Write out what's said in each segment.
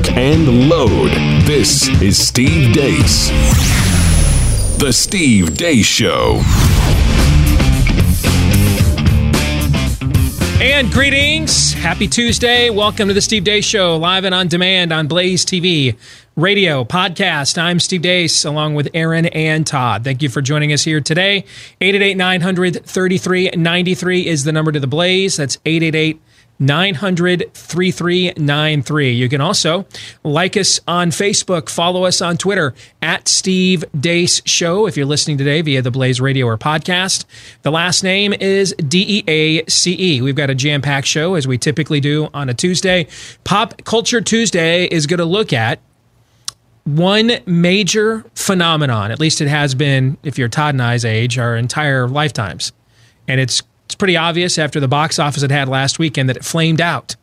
lock, and load. This is Steve Deace. The Steve Deace Show. And greetings. Happy Tuesday. Welcome to the Steve Deace Show, live and on demand on Blaze TV, radio, podcast. I'm Steve Deace, along with Aaron and Todd. Thank you for joining us here today. 888 900 3393 is the number to the Blaze. That's 888 900 3393. You can also like us on Facebook, follow us on Twitter at Steve Deace Show if you're listening today via the Blaze Radio or podcast. The last name is D E A C E. We've got a jam packed show as we typically do on a Tuesday. Pop Culture Tuesday is going to look at one major phenomenon, at least it has been, if you're Todd and I's age, our entire lifetimes. And it's it's pretty obvious after the box office it had last weekend that it flamed out.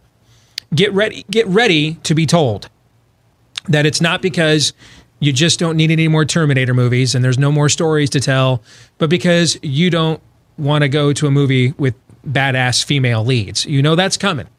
Get ready, get ready to be told that it's not because you just don't need any more Terminator movies and there's no more stories to tell, but because you don't want to go to a movie with badass female leads. You know that's coming.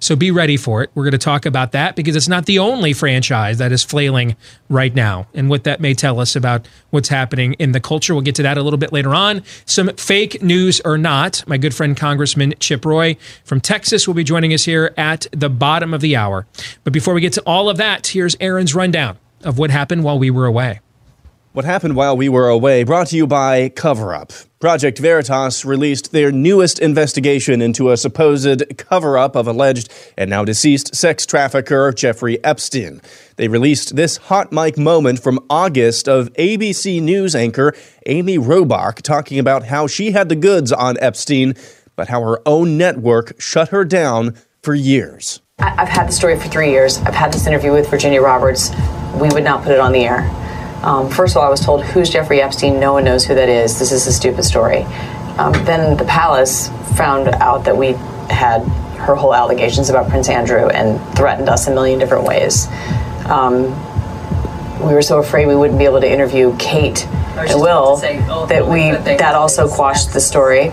So be ready for it. We're going to talk about that because it's not the only franchise that is flailing right now and what that may tell us about what's happening in the culture. We'll get to that a little bit later on. Some fake news or not. My good friend Congressman Chip Roy from Texas will be joining us here at the bottom of the hour. But before we get to all of that, here's Aaron's rundown of what happened while we were away. What happened while we were away brought to you by Cover Up. Project Veritas released their newest investigation into a supposed cover up of alleged and now deceased sex trafficker Jeffrey Epstein. They released this hot mic moment from August of ABC News anchor Amy Robach talking about how she had the goods on Epstein, but how her own network shut her down for years. I've had the story for three years. I've had this interview with Virginia Roberts. We would not put it on the air. Um, first of all, I was told, Who's Jeffrey Epstein? No one knows who that is. This is a stupid story. Um, then the palace found out that we had her whole allegations about Prince Andrew and threatened us a million different ways. Um, we were so afraid we wouldn't be able to interview Kate and Will say, oh, that we that also quashed the story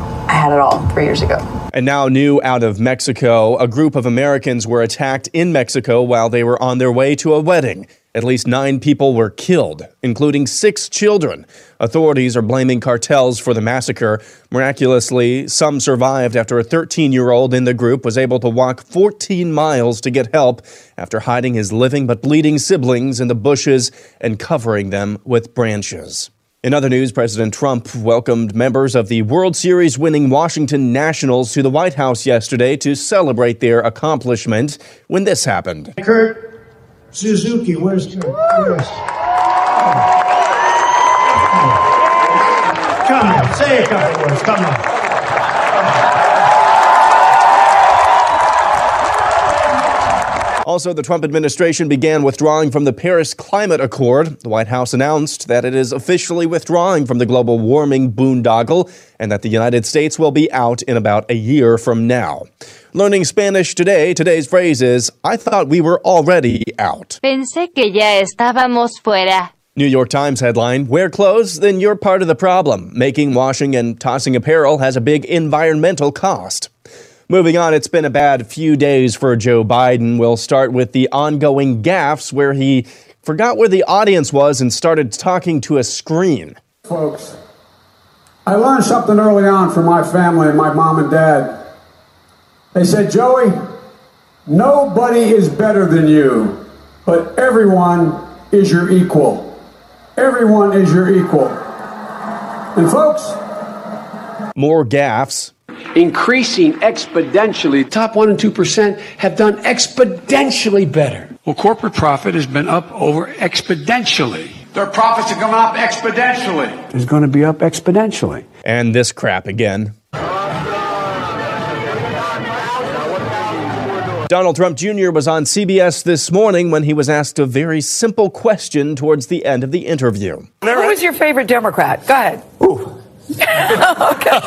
I had it all three years ago. And now, new out of Mexico, a group of Americans were attacked in Mexico while they were on their way to a wedding. At least nine people were killed, including six children. Authorities are blaming cartels for the massacre. Miraculously, some survived after a 13 year old in the group was able to walk 14 miles to get help after hiding his living but bleeding siblings in the bushes and covering them with branches. In other news, President Trump welcomed members of the World Series winning Washington Nationals to the White House yesterday to celebrate their accomplishment when this happened. Kurt Suzuki, where's Kurt? Where's... Come on, say a couple words. Come on. Also, the Trump administration began withdrawing from the Paris Climate Accord. The White House announced that it is officially withdrawing from the global warming boondoggle and that the United States will be out in about a year from now. Learning Spanish today, today's phrase is, I thought we were already out. Pensé que ya estábamos fuera. New York Times headline Wear clothes, then you're part of the problem. Making, washing, and tossing apparel has a big environmental cost. Moving on, it's been a bad few days for Joe Biden. We'll start with the ongoing gaffes where he forgot where the audience was and started talking to a screen. Folks, I learned something early on from my family and my mom and dad. They said, Joey, nobody is better than you, but everyone is your equal. Everyone is your equal. And folks, more gaffes. Increasing exponentially. Top 1% and 2% have done exponentially better. Well, corporate profit has been up over exponentially. Their profits are coming up exponentially. It's going to be up exponentially. And this crap again. Donald Trump Jr. was on CBS this morning when he was asked a very simple question towards the end of the interview. Who was your favorite Democrat? Go ahead. Okay.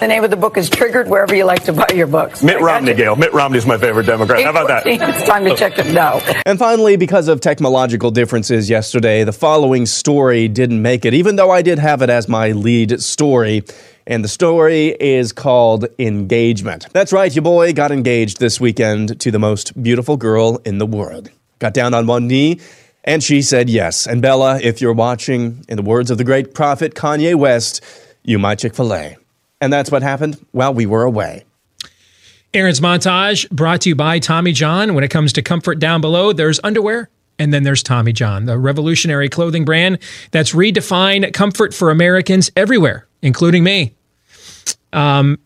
The name of the book is Triggered wherever you like to buy your books. Mitt Romney, Gail. Mitt Romney is my favorite Democrat. How about that? It's time to check it. No. And finally, because of technological differences yesterday, the following story didn't make it, even though I did have it as my lead story. And the story is called Engagement. That's right, your boy got engaged this weekend to the most beautiful girl in the world. Got down on one knee, and she said yes. And Bella, if you're watching, in the words of the great prophet Kanye West, you my Chick fil A. And that's what happened while we were away. Aaron's montage brought to you by Tommy John. When it comes to comfort down below, there's underwear. And then there's Tommy John, the revolutionary clothing brand that's redefined comfort for Americans everywhere, including me. Um,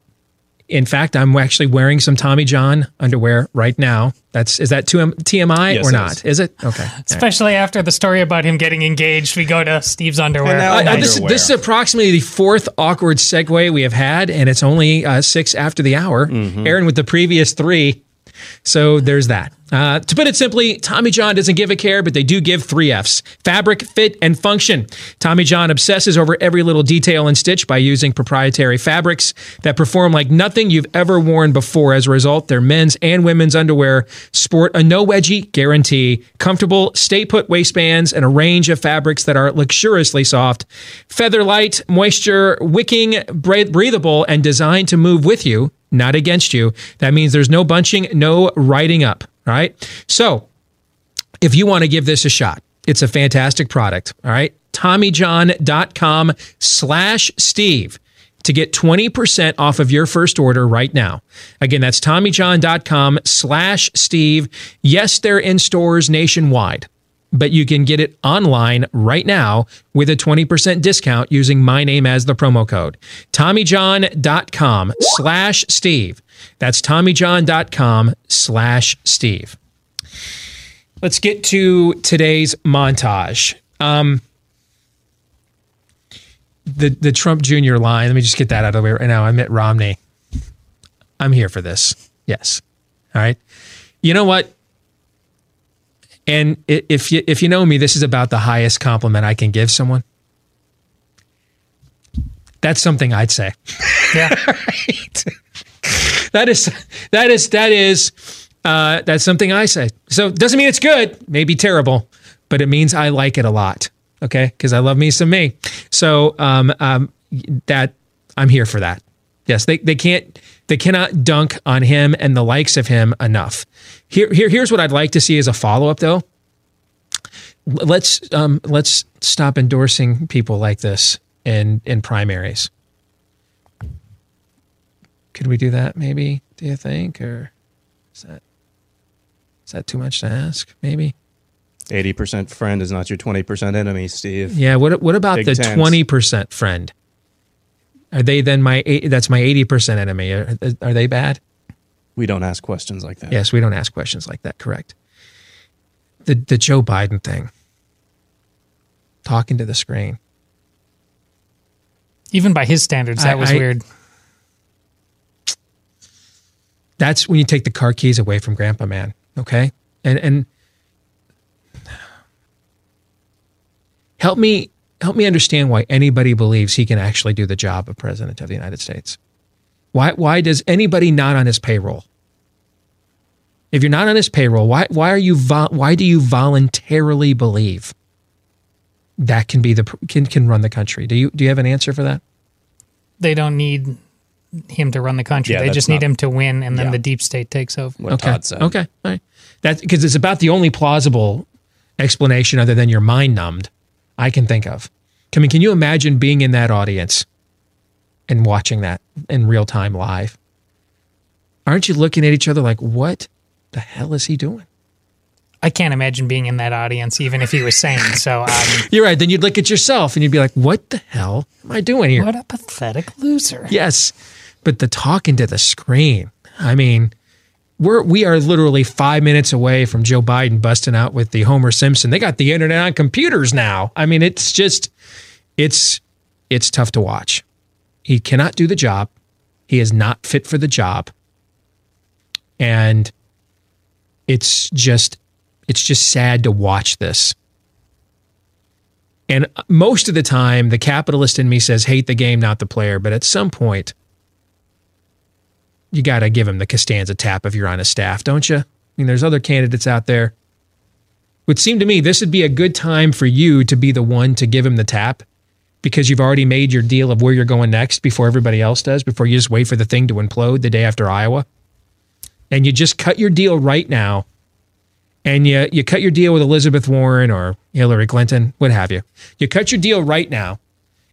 in fact, I'm actually wearing some Tommy John underwear right now. That's is that too TMI Yes, or not? is. Is it okay? Especially after the story about him getting engaged, we go to Steve's underwear. This, this is approximately the fourth awkward segue we have had, and it's only uh, six after the hour. Aaron with the previous three. So there's that. Uh, to put it simply, Tommy John doesn't give a care, but they do give three F's fabric, fit, and function. Tommy John obsesses over every little detail and stitch by using proprietary fabrics that perform like nothing you've ever worn before. As a result, their men's and women's underwear sport a no wedgie guarantee, comfortable stay put waistbands, and a range of fabrics that are luxuriously soft, feather light, moisture wicking, breathable, and designed to move with you, not against you. That means there's no bunching, no writing up. right? So if you want to give this a shot, it's a fantastic product. All right. TommyJohn.com slash Steve to get 20% off of your first order right now. Again, that's TommyJohn.com slash Steve. Yes, they're in stores nationwide, but you can get it online right now with a 20% discount using my name as the promo code. TommyJohn.com slash Steve. That's TommyJohn.com slash Steve. Let's get to today's montage. Um, the the Trump Jr. line. Let me just get that out of the way right now. I Mitt Romney. I'm here for this. Yes. All right. You know what? And if you if you know me, this is about the highest compliment I can give someone. That's something I'd say. Yeah. right. That is that is that is uh, that's something I say. So it doesn't mean it's good, maybe terrible, but it means I like it a lot. Okay, because I love me some me. So um, um, that I'm here for that. Yes, they, they can't they cannot dunk on him and the likes of him enough. Here, here here's what I'd like to see as a follow up though. Let's um, let's stop endorsing people like this in in primaries. Could we do that? Maybe. Do you think, or is that is that too much to ask? Maybe. 80% friend is not your 20% enemy, Steve. Yeah. What What about Big the twenty percent friend? Are they then my that's my eighty percent enemy? Are, are they bad? We don't ask questions like that. Yes, we don't ask questions like that. Correct. The the Joe Biden thing. Talking to the screen. Even by his standards, that I- was I- weird. That's when you take the car keys away from Grandpa Man. Okay, and and help me help me understand why anybody believes he can actually do the job of president of the United States. Why why does anybody not on his payroll? If you're not on his payroll, why why are you vo- why do you voluntarily believe that can be the can can run the country? Do you do you have an answer for that? They don't need him to run the country. Yeah, they that's just need not- him to win, and then Yeah. the deep state takes over. okay. Okay. All right. That's because it's about the only plausible explanation other than you're mind numbed I can think of. I mean, can you imagine being in that audience and watching that in real time live? Aren't you looking at each other like, what the hell is he doing? I can't imagine being in that audience, even if he was sane. So, um, You're right. Then you'd look at yourself and you'd be like, "What the hell am I doing here?" what a pathetic loser. Yes, but the talking to the screen. I mean, we're we are literally five minutes away from Joe Biden busting out with the Homer Simpson. They got the internet on computers now. I mean, it's just it's it's tough to watch. He cannot do the job. He is not fit for the job, and it's just it's just sad to watch this. And most of the time, the capitalist in me says, hate the game, not the player. But at some point, you got to give him the Costanza tap if you're on a staff, don't you? I mean, there's other candidates out there. It Would seem to me this would be a good time for you to be the one to give him the tap because you've already made your deal of where you're going next before everybody else does, before you just wait for the thing to implode the day after Iowa. And you just cut your deal right now and you, you cut your deal with Elizabeth Warren or Hillary Clinton, what have you. You cut your deal right now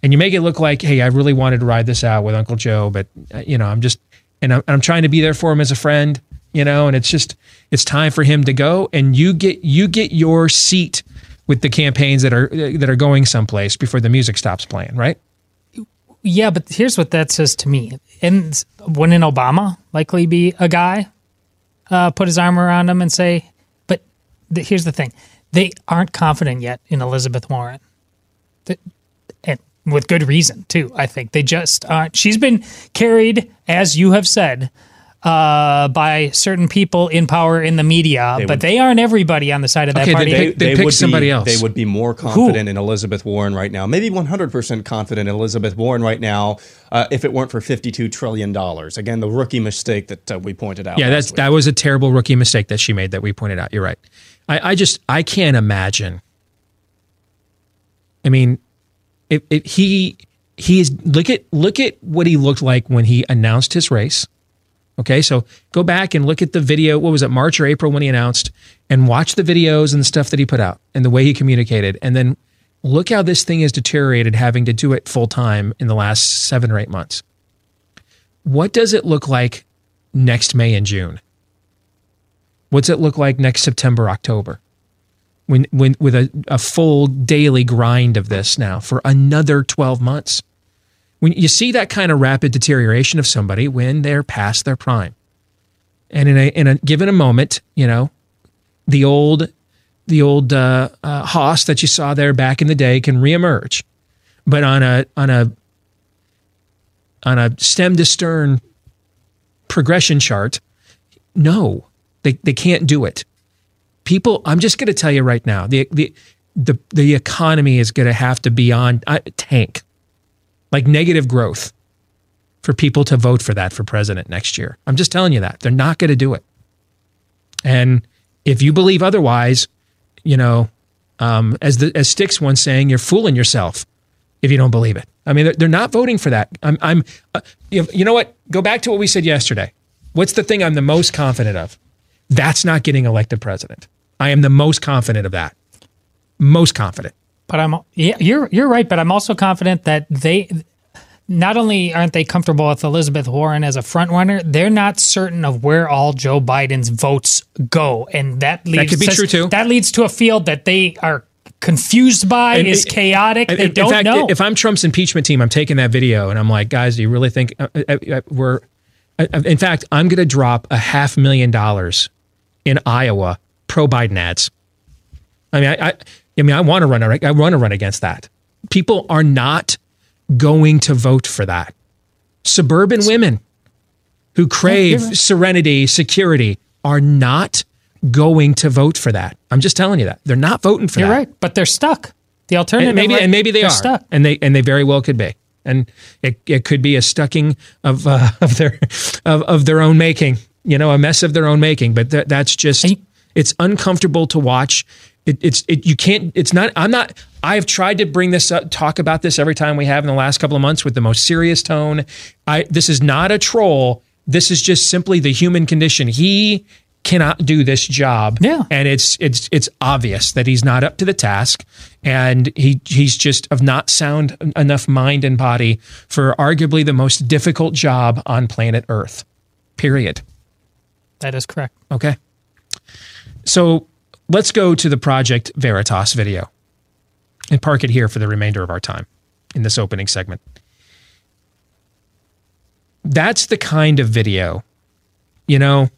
and you make it look like, hey, I really wanted to ride this out with Uncle Joe, but, uh, you know, I'm just, and I'm, I'm trying to be there for him as a friend, you know, and it's just, it's time for him to go and you get, you get your seat with the campaigns that are, that are going someplace before the music stops playing, right? Yeah, but here's what that says to me. And wouldn't Obama likely be a guy uh, put his arm around him and say, but th- here's the thing they aren't confident yet in Elizabeth Warren. Th- And with good reason, too, I think. They just aren't. She's been carried, as you have said, uh, by certain people in power in the media, They but would- they aren't everybody on the side of that Okay, party. they- they pick would somebody be, else. They would be more confident in Elizabeth Warren right now. Maybe 100% confident in Elizabeth Warren right now uh, if it weren't for $52 trillion. Again, the rookie mistake that uh, we pointed out. Yeah, that's week. that was a terrible rookie mistake that she made that we pointed out. You're right. I, I just I can't imagine. I mean, if, if he he is look at look at what he looked like when he announced his race. Okay, so go back and look at the video. What was it, March or April when he announced, and watch the videos and the stuff that he put out and the way he communicated, and then look how this thing has deteriorated, having to do it full time in the last seven or eight months. What does it look like next May and June? What's it look like next September, October? When, when with a, a full daily grind of this now for another 12 months. When you see that kind of rapid deterioration of somebody when they're past their prime. And in a, in a given a moment, you know, the old the old uh, uh, that you saw there back in the day can reemerge, but on a on a on a stem to stern progression chart, no, they, they can't do it. People, I'm just going to tell you right now, the the the the economy is going to have to be on uh, tank, like negative growth, for people to vote for that for president next year. I'm just telling you that they're not going to do it. And if you believe otherwise, you know, um, as the as Styx once saying, you're fooling yourself if you don't believe it. I mean, they're, they're not voting for that. I'm, I'm uh, you you know what? Go back to what we said yesterday. What's the thing I'm the most confident of? That's not getting elected president. I am the most confident of that. Most confident. But I'm yeah, you're you're right. But I'm also confident that they not only aren't they comfortable with Elizabeth Warren as a front runner, they're not certain of where all Joe Biden's votes go, and that leads could be says- true, too. That leads to a field that they are confused by, And- is chaotic. And- they don't in fact, know. if I'm Trump's impeachment team, I'm taking that video and I'm like, guys, do you really think uh, uh, uh, we're? Uh, in fact, I'm going to drop a half million dollars in Iowa pro Biden ads. I mean, I, I, I mean, I want to run. I want to run against that. People are not going to vote for that. Suburban women who crave right. serenity, security, are not going to vote for that. I'm just telling you that they're not voting for you're that. right, but they're stuck. The alternative, And maybe right, and maybe they they're stuck. and they and they very well could be and it, it could be a stucking of uh, of their of, of their own making you know a mess of their own making but that that's just it's uncomfortable to watch it, it's it, you can't it's not i'm not i've tried to bring this up talk about this every time we have in the last couple of months with the most serious tone i this is not a troll this is just simply the human condition he cannot do this job. Yeah. And it's it's it's obvious that he's not up to the task and he he's just of not sound enough mind and body for arguably the most difficult job on planet Earth. Period. That is correct. Okay. So let's go to the Project Veritas video and park it here for the remainder of our time in this opening segment. That's the kind of video, you know.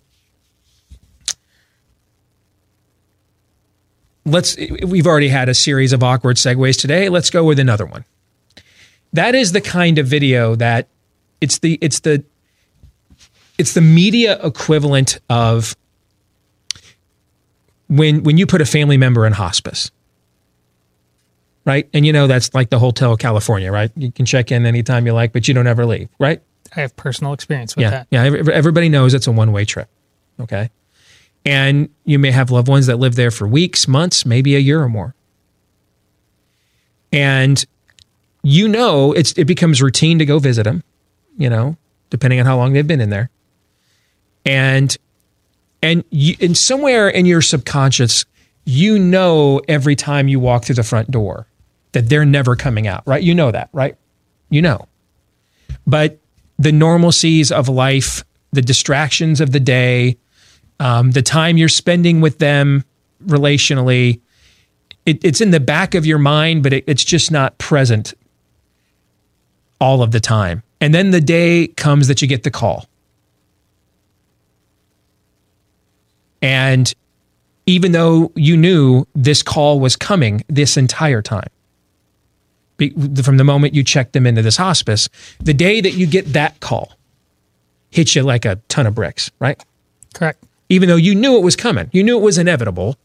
Let's we've already had a series of awkward segues today. Let's go with another one. That is the kind of video that it's the it's the it's the media equivalent of when when you put a family member in hospice right? And you know that's like the hotel california right? You can check in anytime you like but you don't ever leave right? I have personal experience with yeah that. yeah everybody knows it's a one-way trip okay? And you may have loved ones that live there for weeks months maybe a year or more. And you know it's it becomes routine to go visit them you know depending on how long they've been in there. And and you, and somewhere in your subconscious you know every time you walk through the front door that they're never coming out right? You know that right? You know. But the normalcies of life the distractions of the day um, the time you're spending with them relationally it, it's in the back of your mind but it, it's just not present all of the time. And then the day comes that you get the call And even though you knew this call was coming this entire time, be, from the moment you checked them into this hospice, the day that you get that call hits you like a ton of bricks, right? Correct. Even though you knew it was coming, you knew it was inevitable.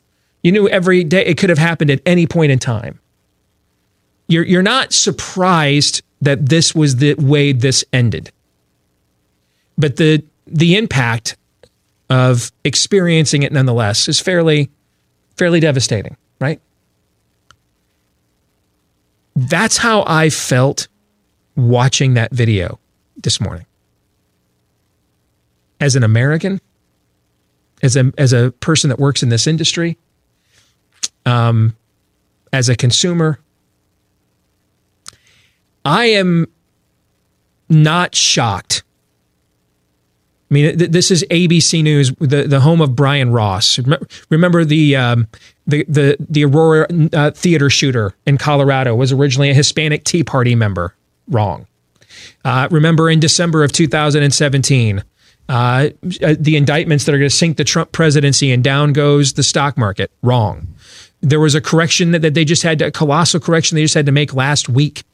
You knew every day it could have happened at any point in time. You're, you're not surprised that this was the way this ended. But the, the impact of experiencing it nonetheless is fairly fairly devastating, right? That's how I felt watching that video this morning. As an American, as a as a person that works in this industry, um, as a consumer, I am not shocked I mean, th- this is ABC News, the, the home of Brian Ross. Remember the um, the the the Aurora uh, theater shooter in Colorado was originally a Hispanic Tea Party member. Wrong. Uh, remember in December of 2017, uh, the indictments that are going to sink the Trump presidency and down goes the stock market. Wrong. There was a correction that, that they just had to, a colossal correction they just had to make last week.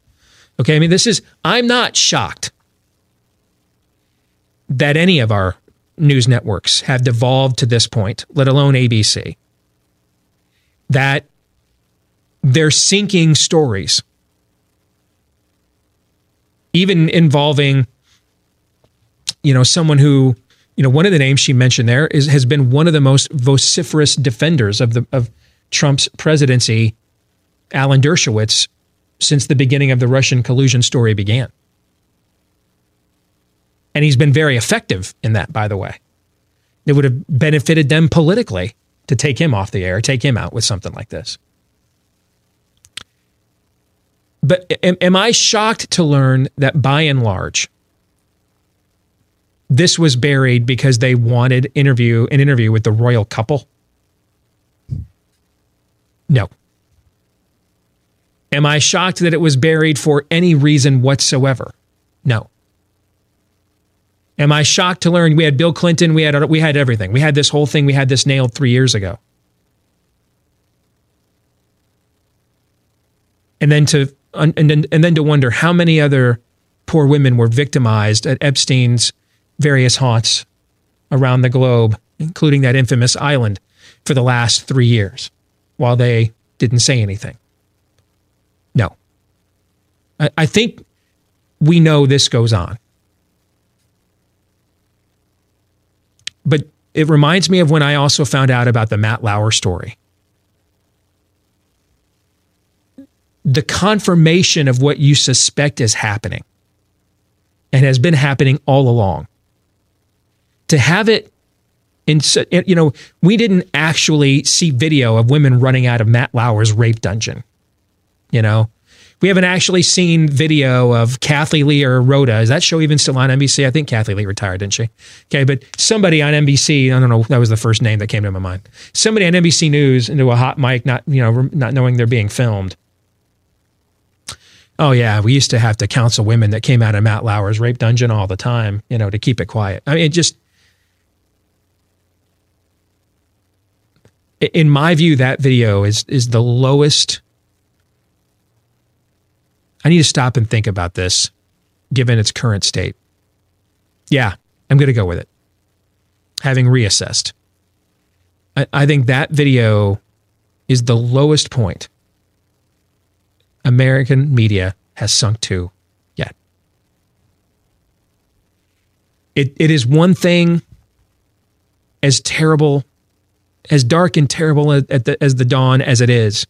Okay, I mean, this is, I'm not shocked that any of our news networks have devolved to this point, let alone ABC, that they're sinking stories, even involving, you know, someone who, you know, one of the names she mentioned there is has been one of the most vociferous defenders of the of Trump's presidency, Alan Dershowitz, since the beginning of the Russian collusion story began. And he's been very effective in that, by the way. It would have benefited them politically to take him off the air, take him out with something like this. But am, am I shocked to learn that by and large, this was buried because they wanted interview an interview with the royal couple? No. Am I shocked that it was buried for any reason whatsoever? No. Am I shocked to learn we had Bill Clinton, we had we had everything. We had this whole thing, we had this nailed 3 years ago. And then to and then, and then to wonder how many other poor women were victimized at Epstein's various haunts around the globe, including that infamous island for the last 3 years while they didn't say anything. No. I, I think we know this goes on. But it reminds me of when I also found out about the Matt Lauer story. The confirmation of what you suspect is happening and has been happening all along. To have it in, you know, we didn't actually see video of women running out of Matt Lauer's rape dungeon. You know, we haven't actually seen video of Kathie Lee or Hoda. Is that show even still on NBC? I think Kathie Lee retired, didn't she? Okay, but somebody on NBC, I don't know, that was the first name that came to my mind. Somebody on NBC News into a hot mic, not you know, not knowing they're being filmed. Oh yeah, we used to have to counsel women that came out of Matt Lauer's rape dungeon all the time, you know, to keep it quiet. I mean, it just in my view, that video is is the lowest. I need to stop and think about this, given its current state. Yeah, I'm going to go with it. Having reassessed, I, I think that video is the lowest point American media has sunk to yet. It, it is one thing as terrible as dark and terrible as the dawn as it is,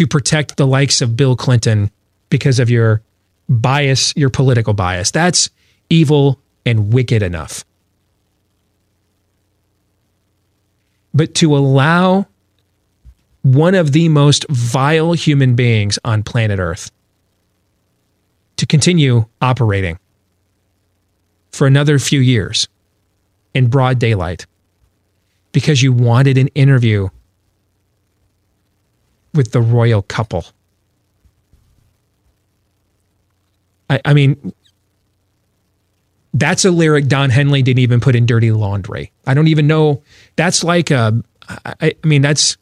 to protect the likes of Bill Clinton because of your bias, your political bias. That's evil and wicked enough. But to allow one of the most vile human beings on planet Earth to continue operating for another few years in broad daylight because you wanted an interview with the royal couple. I, I mean, that's a lyric Don Henley didn't even put in Dirty Laundry. I don't even know. That's like a. I, I mean, that's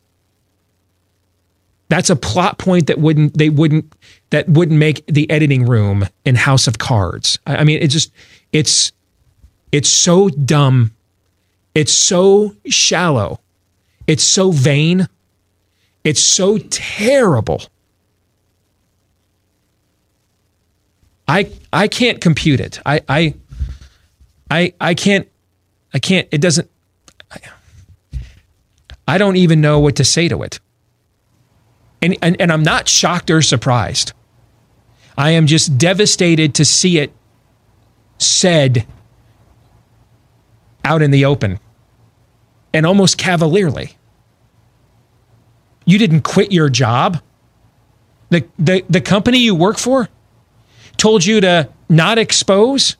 that's a plot point that wouldn't they wouldn't that wouldn't make the editing room in House of Cards. I, I mean, it just it's it's so dumb it's so shallow. It's so vain. It's so terrible. I I can't compute it. I I I I can't I can't it doesn't I, I don't even know what to say to it. And, and and I'm not shocked or surprised. I am just devastated to see it said out in the open and almost cavalierly. You didn't quit your job. The, the, the company you work for told you to not expose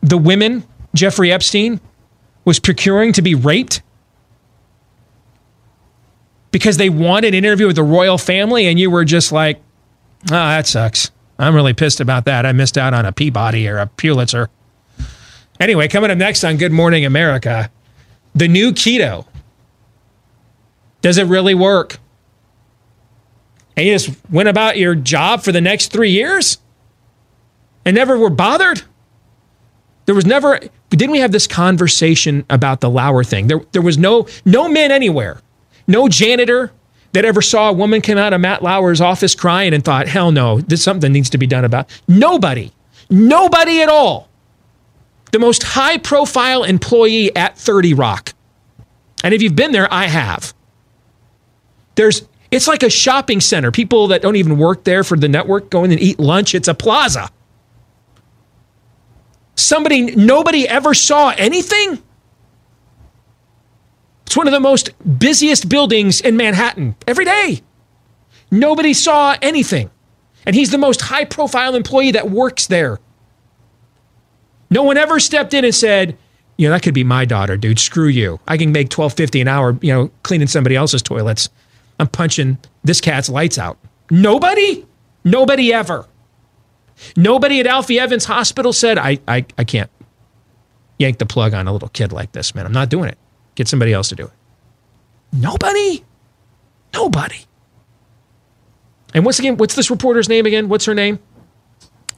the women Jeffrey Epstein was procuring to be raped because they wanted an interview with the royal family and you were just like, oh, that sucks. I'm really pissed about that. I missed out on a Peabody or a Pulitzer. Anyway, coming up next on Good Morning America, the new keto. Does it really work? And you just went about your job for the next three years and never were bothered? There was never, didn't we have this conversation about the Lauer thing? There, there was no, no men anywhere, no janitor that ever saw a woman come out of Matt Lauer's office crying and thought, hell no, this something needs to be done about. Nobody, nobody at all the most high profile employee at 30 Rock. And if you've been there, I have. There's it's like a shopping center. People that don't even work there for the network go in and eat lunch. It's a plaza. Somebody nobody ever saw anything. It's one of the most busiest buildings in Manhattan every day. Nobody saw anything. And he's the most high profile employee that works there. No one ever stepped in and said, you know, that could be my daughter, dude. Screw you. I can make twelve fifty an hour, you know, cleaning somebody else's toilets. I'm punching this cat's lights out. Nobody? Nobody ever. Nobody at Alfie Evans Hospital said, I, I, I can't yank the plug on a little kid like this, man. I'm not doing it. Get somebody else to do it. Nobody. Nobody. And once again, what's this reporter's name again? What's her name?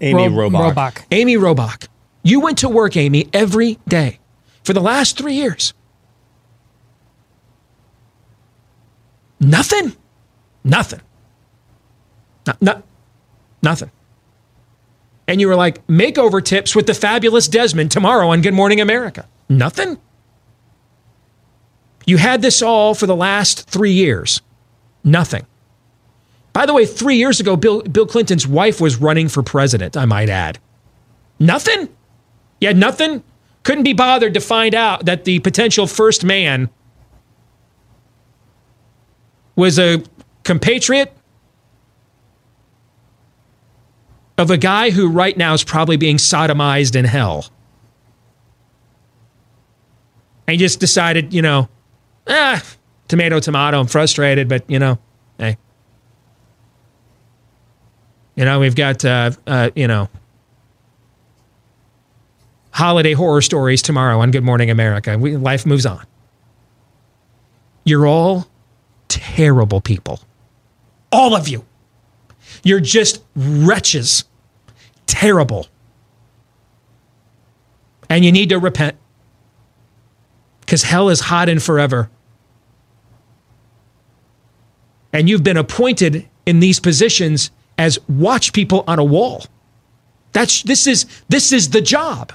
Amy Ro- Robach. Robach. Amy Robach. You went to work, Amy, every day for the last three years. Nothing. Nothing. Not, not, nothing. And you were like, makeover tips with the fabulous Desmond tomorrow on Good Morning America. Nothing. You had this all for the last three years. Nothing. By the way, three years ago, Bill, Bill Clinton's wife was running for president, I might add. Nothing. You had nothing? Couldn't be bothered to find out that the potential first man was a compatriot of a guy who right now is probably being sodomized in hell. And just decided, you know, ah, tomato, tomato, I'm frustrated, but, you know, hey. You know, we've got, uh, uh, you know, holiday horror stories tomorrow on Good Morning America. We, life moves on. You're all terrible people. All of you. You're just wretches. Terrible. And you need to repent because hell is hot and forever. And you've been appointed in these positions as watch people on a wall. That's this is this is the job.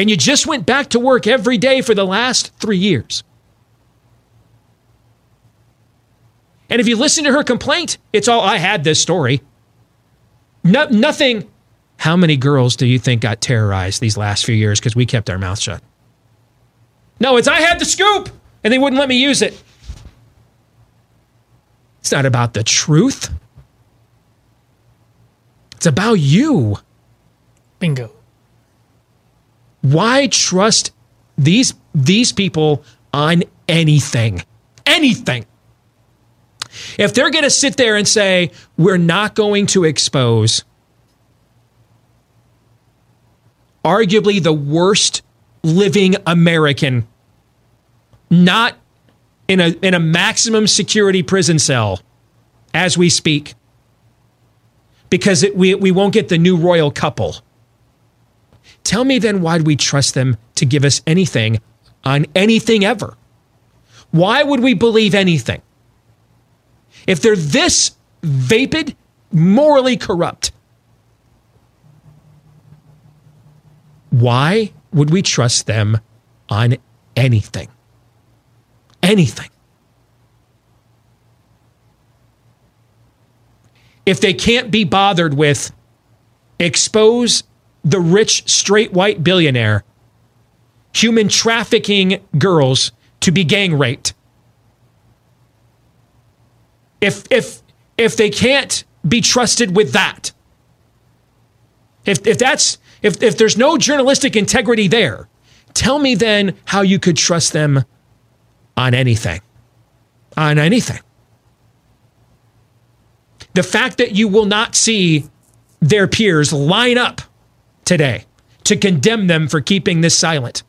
And you just went back to work every day for the last 3 years. And if you listen to her complaint, it's all I had this story. No, nothing. How many girls do you think got terrorized these last few years because we kept our mouth shut? No, it's I had the scoop and they wouldn't let me use it. It's not about the truth. It's about you. Bingo. Why trust these these people on anything? Anything. If they're going to sit there and say, we're not going to expose arguably the worst living American, not in a, in a maximum security prison cell as we speak, because it, we, we won't get the new royal couple. Tell me then, why do we trust them to give us anything on anything ever? Why would we believe anything? If they're this vapid, morally corrupt, why would we trust them on anything? Anything. If they can't be bothered with expose the rich straight white billionaire human trafficking girls to be gang raped if if if they can't be trusted with that, if if that's if if there's no journalistic integrity there, tell me then how you could trust them on anything. On anything. The fact that you will not see their peers line up today to condemn them for keeping this silent.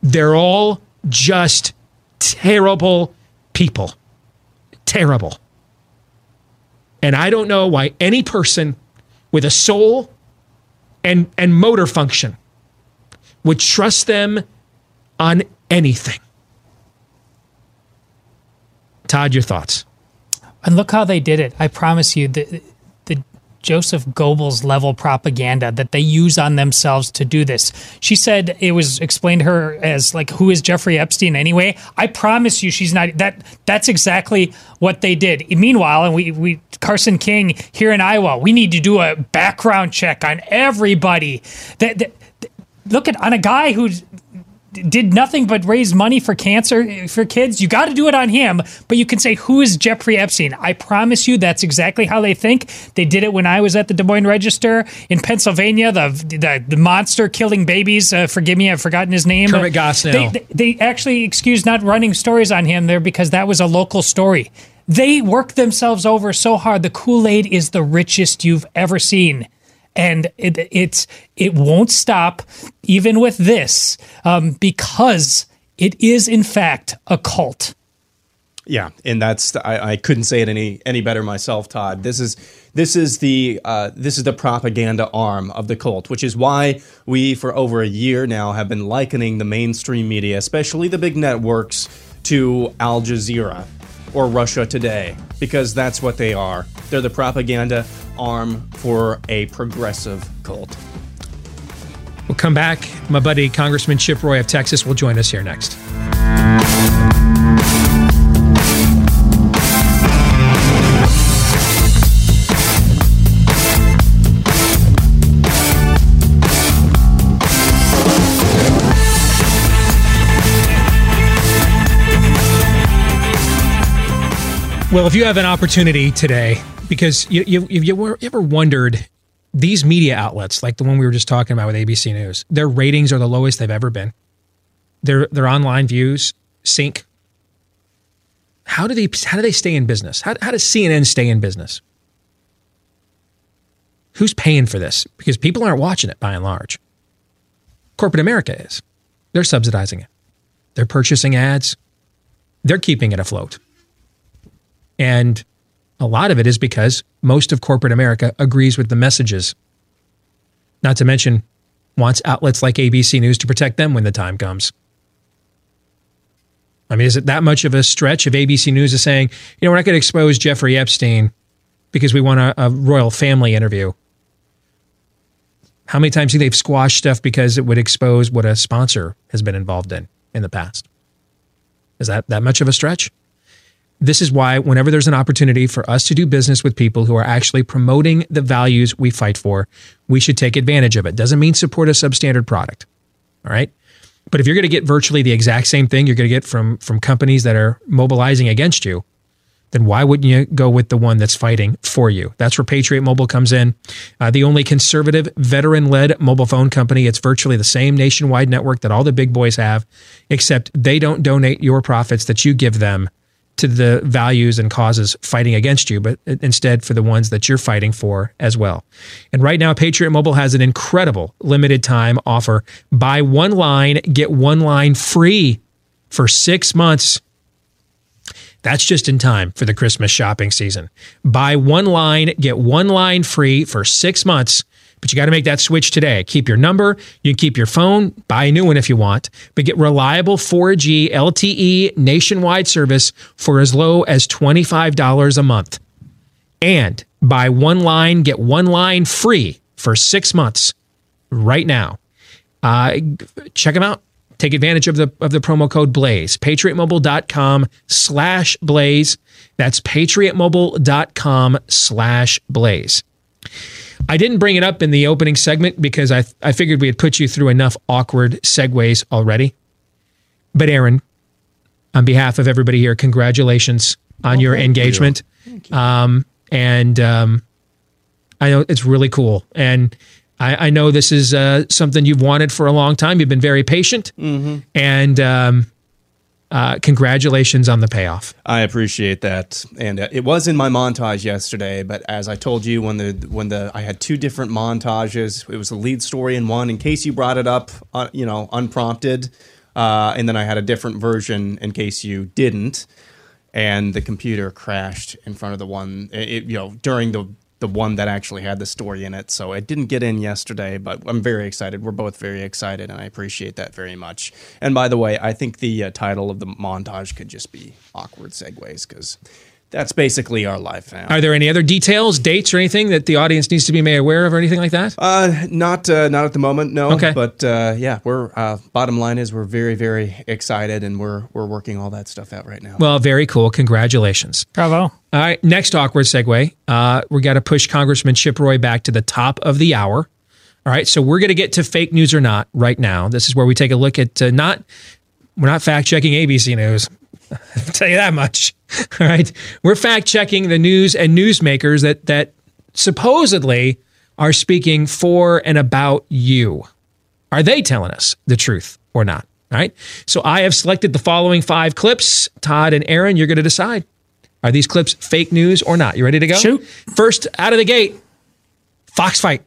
They're all just terrible people. Terrible. And I don't know why any person with a soul and, and motor function would trust them on anything. Todd, your thoughts? And look how they did it. I promise you, the, Joseph Goebbels level propaganda that they use on themselves to do this. She said it was explained to her as like, who is Jeffrey Epstein anyway? I promise you, she's not that. That's exactly what they did. Meanwhile, and we we Carson King here in Iowa, we need to do a background check on everybody. That, that look at on a guy who's did nothing but raise money for cancer for kids. You got to do it on him, but you can say, Who is Jeffrey Epstein? I promise you that's exactly how they think. They did it when I was at the Des Moines Register in Pennsylvania, the, the, the monster killing babies. Uh, forgive me, I've forgotten his name. Kermit Gosnell. They, they, they actually excused not running stories on him there because that was a local story. They worked themselves over so hard. The Kool Aid is the richest you've ever seen and it, it's it won't stop even with this um, because it is in fact a cult. Yeah, and that's I, I, couldn't say it any any better myself, Todd. This is this is the uh, this is the propaganda arm of the cult, which is why we for over a year now have been likening the mainstream media, especially the big networks, to Al Jazeera or Russia Today, because that's what they are. They're the propaganda arm for a progressive cult. We'll come back. My buddy Congressman Chip Roy of Texas will join us here next. Well, if you have an opportunity today, because you, you, you, you ever wondered these media outlets, like the one we were just talking about with ABC News, their ratings are the lowest they've ever been. Their their online views sink. How do they how do they stay in business? How, how does CNN stay in business? Who's paying for this? Because people aren't watching it by and large. Corporate America is. They're subsidizing it. They're purchasing ads. They're keeping it afloat. And a lot of it is because most of corporate America agrees with the messages. Not to mention, wants outlets like ABC News to protect them when the time comes. I mean, is it that much of a stretch if ABC News is saying, you know, we're not going to expose Jeffrey Epstein because we want a, a royal family interview? How many times do they've squashed stuff because it would expose what a sponsor has been involved in in the past? Is that that much of a stretch? This is why, whenever there's an opportunity for us to do business with people who are actually promoting the values we fight for, we should take advantage of it. Doesn't mean support a substandard product. All right. But if you're going to get virtually the exact same thing you're going to get from, from companies that are mobilizing against you, then why wouldn't you go with the one that's fighting for you? That's where Patriot Mobile comes in. Uh, the only conservative, veteran led mobile phone company. It's virtually the same nationwide network that all the big boys have, except they don't donate your profits that you give them to the values and causes fighting against you, but instead for the ones that you're fighting for as well. And right now, Patriot Mobile has an incredible limited time offer. Buy one line, get one line free for six months. That's just in time for the Christmas shopping season. Buy one line, get one line free for six months but you got to make that switch today. Keep your number. You can keep your phone, buy a new one if you want, but get reliable 4G LTE nationwide service for as low as $25 a month. And buy one line, get one line free for six months right now. Uh, check them out. Take advantage of the of the promo code Blaze. PatriotMobile.com slash Blaze. That's PatriotMobile.com slash Blaze. I didn't bring it up in the opening segment because I, I figured we had put you through enough awkward segues already. But Aaron, on behalf of everybody here, congratulations on your engagement. You. You. Um, and um, I know it's really cool. And I, I know this is uh, something you've wanted for a long time. You've been very patient. Mm-hmm. And um, uh, congratulations on the payoff. I appreciate that, and uh, it was in my montage yesterday. But as I told you, when the when the I had two different montages, it was the lead story in one. In case you brought it up, uh, you know, unprompted, uh, and then I had a different version in case you didn't, and the computer crashed in front of the one. It, you know, during the the one that actually had the story in it. So it didn't get in yesterday, but I'm very excited. We're both very excited, and I appreciate that very much. And by the way, I think the uh, title of the montage could just be awkward segues because that's basically our life now. Are there any other details, dates, or anything that the audience needs to be made aware of, or anything like that? Uh, not uh, not at the moment, no. Okay. But uh, yeah, we're uh, bottom line is we're very very excited, and we're we're working all that stuff out right now. Well, very cool. Congratulations. Bravo. All right, next awkward segue. Uh, we got to push Congressman Chip Roy back to the top of the hour. All right, so we're going to get to fake news or not right now. This is where we take a look at uh, not we're not fact checking ABC News. I'll tell you that much. All right. We're fact checking the news and newsmakers that that supposedly are speaking for and about you. Are they telling us the truth or not? All right. So I have selected the following five clips. Todd and Aaron, you're going to decide. Are these clips fake news or not? You ready to go? Shoot. First out of the gate, Fox fight.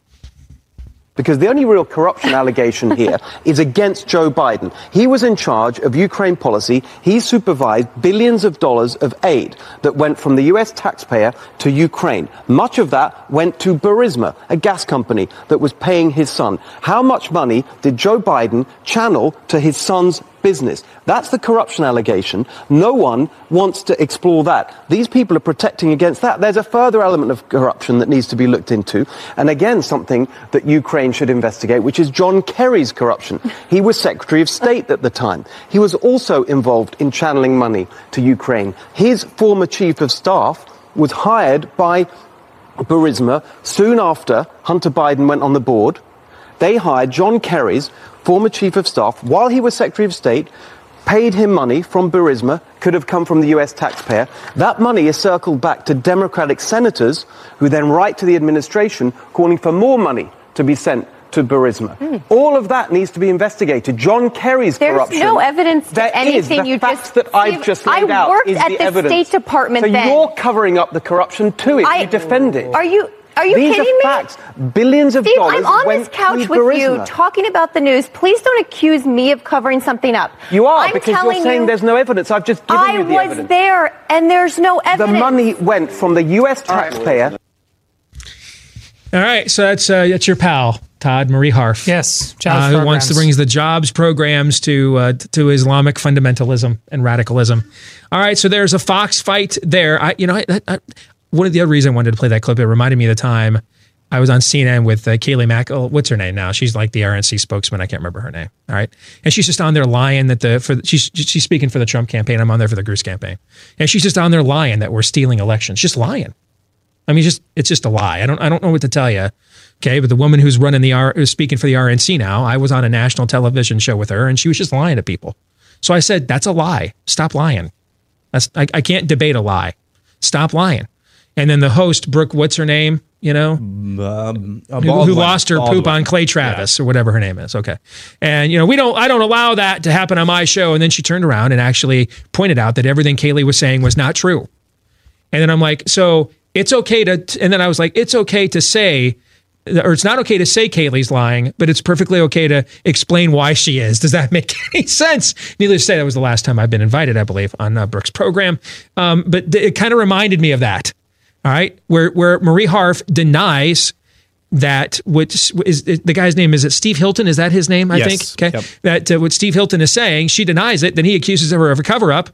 Because the only real corruption allegation here is against Joe Biden. He was in charge of Ukraine policy. He supervised billions of dollars of aid that went from the US taxpayer to Ukraine. Much of that went to Burisma, a gas company that was paying his son. How much money did Joe Biden channel to his son's business. That's the corruption allegation. No one wants to explore that. These people are protecting against that. There's a further element of corruption that needs to be looked into. And again, something that Ukraine should investigate, which is John Kerry's corruption. He was Secretary of State at the time. He was also involved in channeling money to Ukraine. His former Chief of Staff was hired by Burisma soon after Hunter Biden went on the board. They hired John Kerry's former chief of staff, while he was Secretary of State, paid him money from Burisma, could have come from the US taxpayer. That money is circled back to Democratic senators who then write to the administration calling for more money to be sent to Burisma. Mm. All of that needs to be investigated. John Kerry's There's corruption. There's no evidence to There is. anything The you facts just- that I've just I laid out worked is at the the. State Department So then. you're covering up the corruption too if I- you defend it. Are you? Are you These kidding are me? facts. Billions of Steve, dollars I'm on went this couch to with you talking about the news. Please don't accuse me of covering something up. You are I'm because you're telling saying you, there's no evidence. I've just given I you the evidence. I was there, and there's no evidence. The money went from the U.S. taxpayer. All right, so that's uh, that's your pal Todd Marie Harf. Yes, uh, who wants to bring the jobs programs to uh, to Islamic fundamentalism and radicalism. All right, so there's a Fox fight there. I, you know, I, I, I- one of the other reasons I wanted to play that clip, it reminded me of the time I was on CNN with uh, Kayleigh Mack. Oh, what's her name now? She's like the RNC spokesman. I can't remember her name. All right, and she's just on there lying that the for the, she's she's speaking for the Trump campaign. I'm on there for the Cruz campaign, and she's just on there lying that we're stealing elections. Just lying. I mean, just it's just a lie. I don't I don't know what to tell you. Okay, but the woman who's running the R who's speaking for the RNC now, I was on a national television show with her, and she was just lying to people. So I said, "That's a lie. Stop lying. That's I, I can't debate a lie. Stop lying." And then the host, Brooke, what's her name? You know, Um, who, who lost her poop on Clay Travis or whatever her name is. Okay. And, you know, we don't, I don't allow that to happen on my show. And then she turned around and actually pointed out that everything Kayleigh was saying was not true. And then I'm like, so it's okay to, and then I was like, it's okay to say, or it's not okay to say Kayleigh's lying, but it's perfectly okay to explain why she is. Does that make any sense? Needless to say, that was the last time I've been invited, I believe, on uh, Brooks' program. Um, but th- it kind of reminded me of that. All right, where where Marie Harf denies that is is the guy's name is it Steve Hilton? Is that his name? I Yes. think. Okay, Yep. that uh, what Steve Hilton is saying, she denies it. Then he accuses her of a cover up.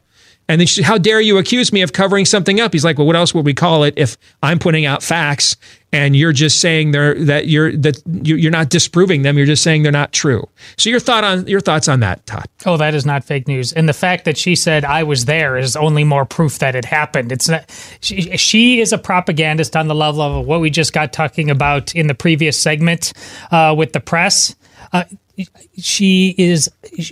And then she, how dare you accuse me of covering something up? He's like, well, what else would we call it if I'm putting out facts and you're just saying they're that you're that you- you're not disproving them. You're just saying they're not true. So your thought on your thoughts on that, Todd? Oh, that is not fake news. And the fact that she said I was there is only more proof that it happened. It's not. She, she is a propagandist on the level of what we just got talking about in the previous segment uh, with the press. Uh, she is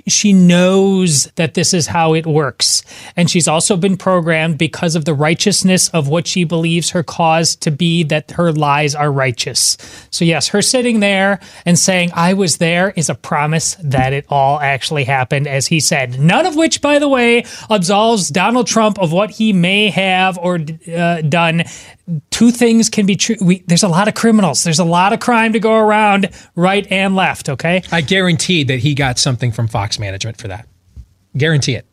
she knows that this is how it works. And she's also been programmed because of the righteousness of what she believes her cause to be that her lies are righteous. So yes her sitting there and saying i was there is a promise that it all actually happened as he said. None of which by the way absolves donald trump of what he may have or uh, done two things can be true we, there's a lot of criminals there's a lot of crime to go around right and left okay I guarantee that he got something from Fox management for that. Guarantee it.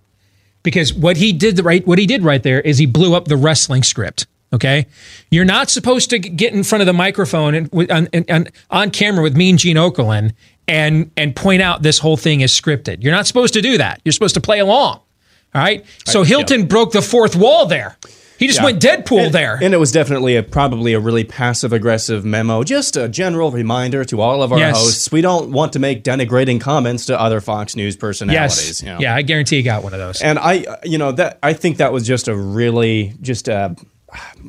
Because what he did right what he did right there is he blew up the wrestling script. Okay, you're not supposed to get in front of the microphone and on, and- on, on camera with Mean Gene Okerlund and and point out this whole thing is scripted. You're not supposed to do that. You're supposed to play along. All right. So Right, Hilton broke the fourth wall there. He just Yeah. went Deadpool And- there. And it was definitely a, probably a really passive aggressive memo. Just a general reminder to all of our Yes. hosts: we don't want to make denigrating comments to other Fox News personalities. yes. you know. Yeah, I guarantee he got one of those. And I, uh, you know, that I think that was just a really just a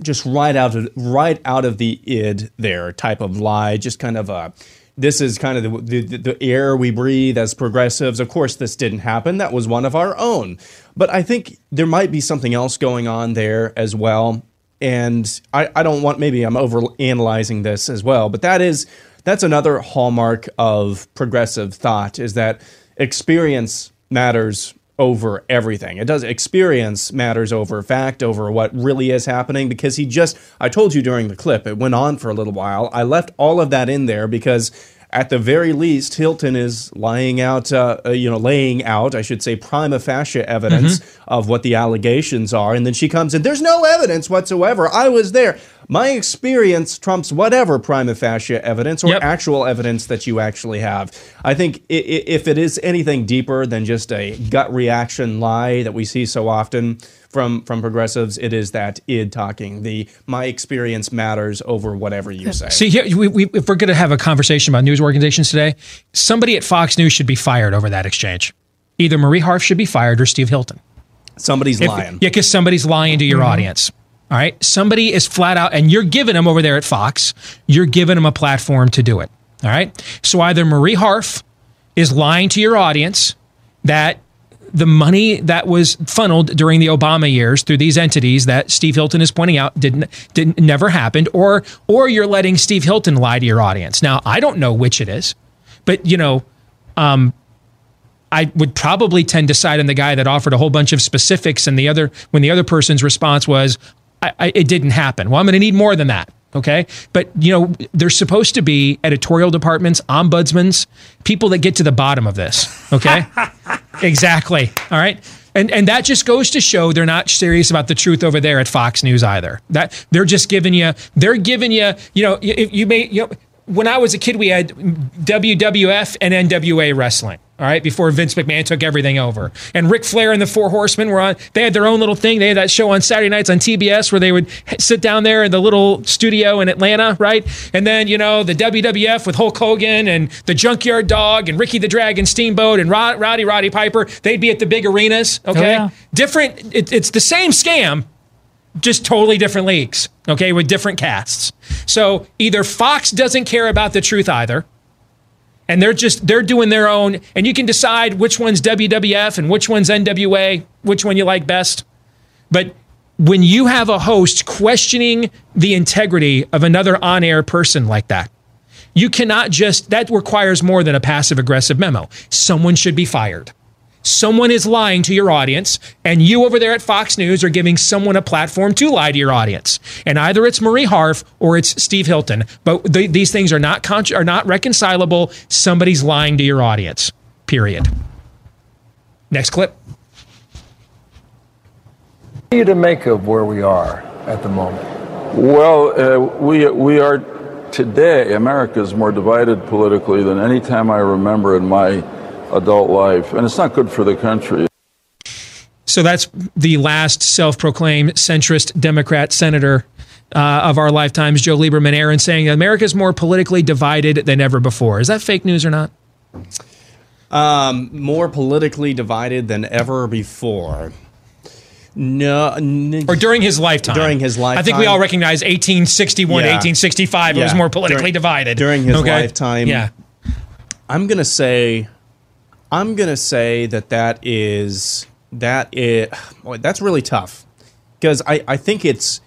just right out of right out of the id there type of lie. Just kind of a. This is kind of the, the the air we breathe as progressives. Of course, this didn't happen. That was one of our own. But I think there might be something else going on there as well. And I, I don't want maybe I'm over analyzing this as well. But that is that's another hallmark of progressive thought is that experience matters over everything. It does experience matters over fact, over what really is happening because he just I told you during the clip, it went on for a little while. I left all of that in there because at the very least, Hilton is lying out, uh, uh, you know, laying out, I should say, prima facie evidence of what the allegations are. And then she comes in, there's no evidence whatsoever. I was there. My experience trumps whatever prima facie evidence or actual evidence that you actually have. I think if it is anything deeper than just a gut reaction lie that we see so often from from progressives, it is that id talking. The my experience matters over whatever you say. See, here, we, we, if we're going to have a conversation about news organizations today, somebody at Fox News should be fired over that exchange. Either Marie Harf should be fired or Steve Hilton. Somebody's If- lying. Yeah, because somebody's lying to your Mhm. audience. All right. Somebody is flat out, and you're giving them over there at Fox, you're giving them a platform to do it. All right. So either Marie Harf is lying to your audience that the money that was funneled during the Obama years through these entities that Steve Hilton is pointing out didn't didn't never happened, or or you're letting Steve Hilton lie to your audience. Now I don't know which it is, but you know, um, I would probably tend to side on the guy that offered a whole bunch of specifics, and the other when the other person's response was, I, I, "It didn't happen." Well, I'm going to need more than that. Okay. But, you know, there's supposed to be editorial departments, ombudsmans, people that get to the bottom of this. Okay. exactly. All right. And, and that just goes to show they're not serious about the truth over there at Fox News either. That they're just giving you, they're giving you, you know, if you may, you know, when I was a kid, we had WWF and NWA wrestling. All right, before Vince McMahon took everything over, and Ric Flair and the Four Horsemen were on. They had their own little thing. They had that show on Saturday nights on TBS where they would sit down there in the little studio in Atlanta, right? And then you know the WWF with Hulk Hogan and the Junkyard Dog and Ricky the Dragon Steamboat and Rod, Rowdy Roddy Piper. They'd be at the big arenas. Okay, Oh, yeah. different. It, it's the same scam, just totally different leagues, okay, with different casts. So either Fox doesn't care about the truth either, and they're just they're doing their own, and you can decide which one's WWF and which one's NWA, which one you like best. But when you have a host questioning the integrity of another on-air person like that, you cannot just that requires more than a passive aggressive memo. Someone should be fired someone is lying to your audience, and you over there at Fox News are giving someone a platform to lie to your audience. And either it's Marie Harf or it's Steve Hilton, but th- these things are not con- are not reconcilable. Somebody's lying to your audience. Period. Next clip. What do you to make of where we are at the moment? Well, uh, we we are today. America is more divided politically than any time I remember in my adult life, and it's not good for the country. So that's the last self-proclaimed centrist Democrat senator uh, of our lifetimes, Joe Lieberman. Aaron saying America is more politically divided than ever before. Is that fake news or not? Um, more politically divided than ever before. No, n- or during his lifetime. During his lifetime, I think we all recognize 1861 Yeah. 1865. It was more politically During- divided during his Okay? lifetime. Yeah, I'm gonna say, I'm gonna say that that is that is boy, that's really tough because I I think it's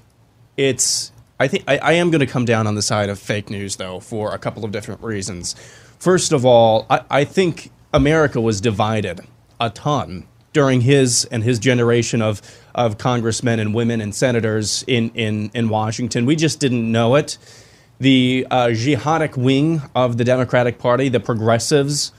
it's I think I, I am gonna come down on the side of fake news though for a couple of different reasons. First of all, I, I think America was divided a ton during his and his generation of of congressmen and women and senators in in in Washington. We just didn't know it the uh, jihadic wing of the Democratic Party, the progressives,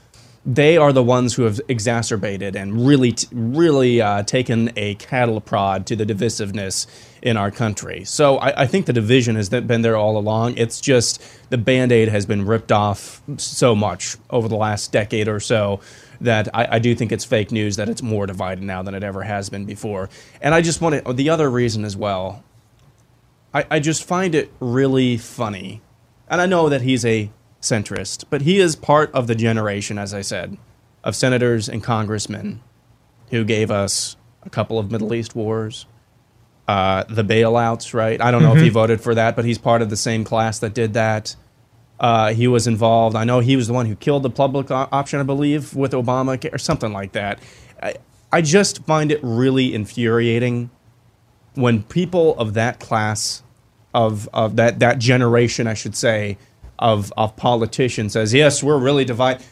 they are the ones who have exacerbated and really, really uh, taken a cattle prod to the divisiveness in our country. So I, I think the division has been there all along. It's just the band aid has been ripped off so much over the last decade or so that I, I do think it's fake news that it's more divided now than it ever has been before. And I just want to, the other reason as well, I, I just find it really funny. And I know that he's a centrist, but he is part of the generation, as I said, of senators and congressmen who gave us a couple of Middle East wars, uh, the bailouts, right? I don't know if he Mhm. voted for that, but he's part of the same class that did that. Uh, he was involved. I know he was the one who killed the public option, I believe, with Obama or something like that. I, I just find it really infuriating when people of that class of of that that generation, I should say, of of politicians says, "Yes, we're really divided."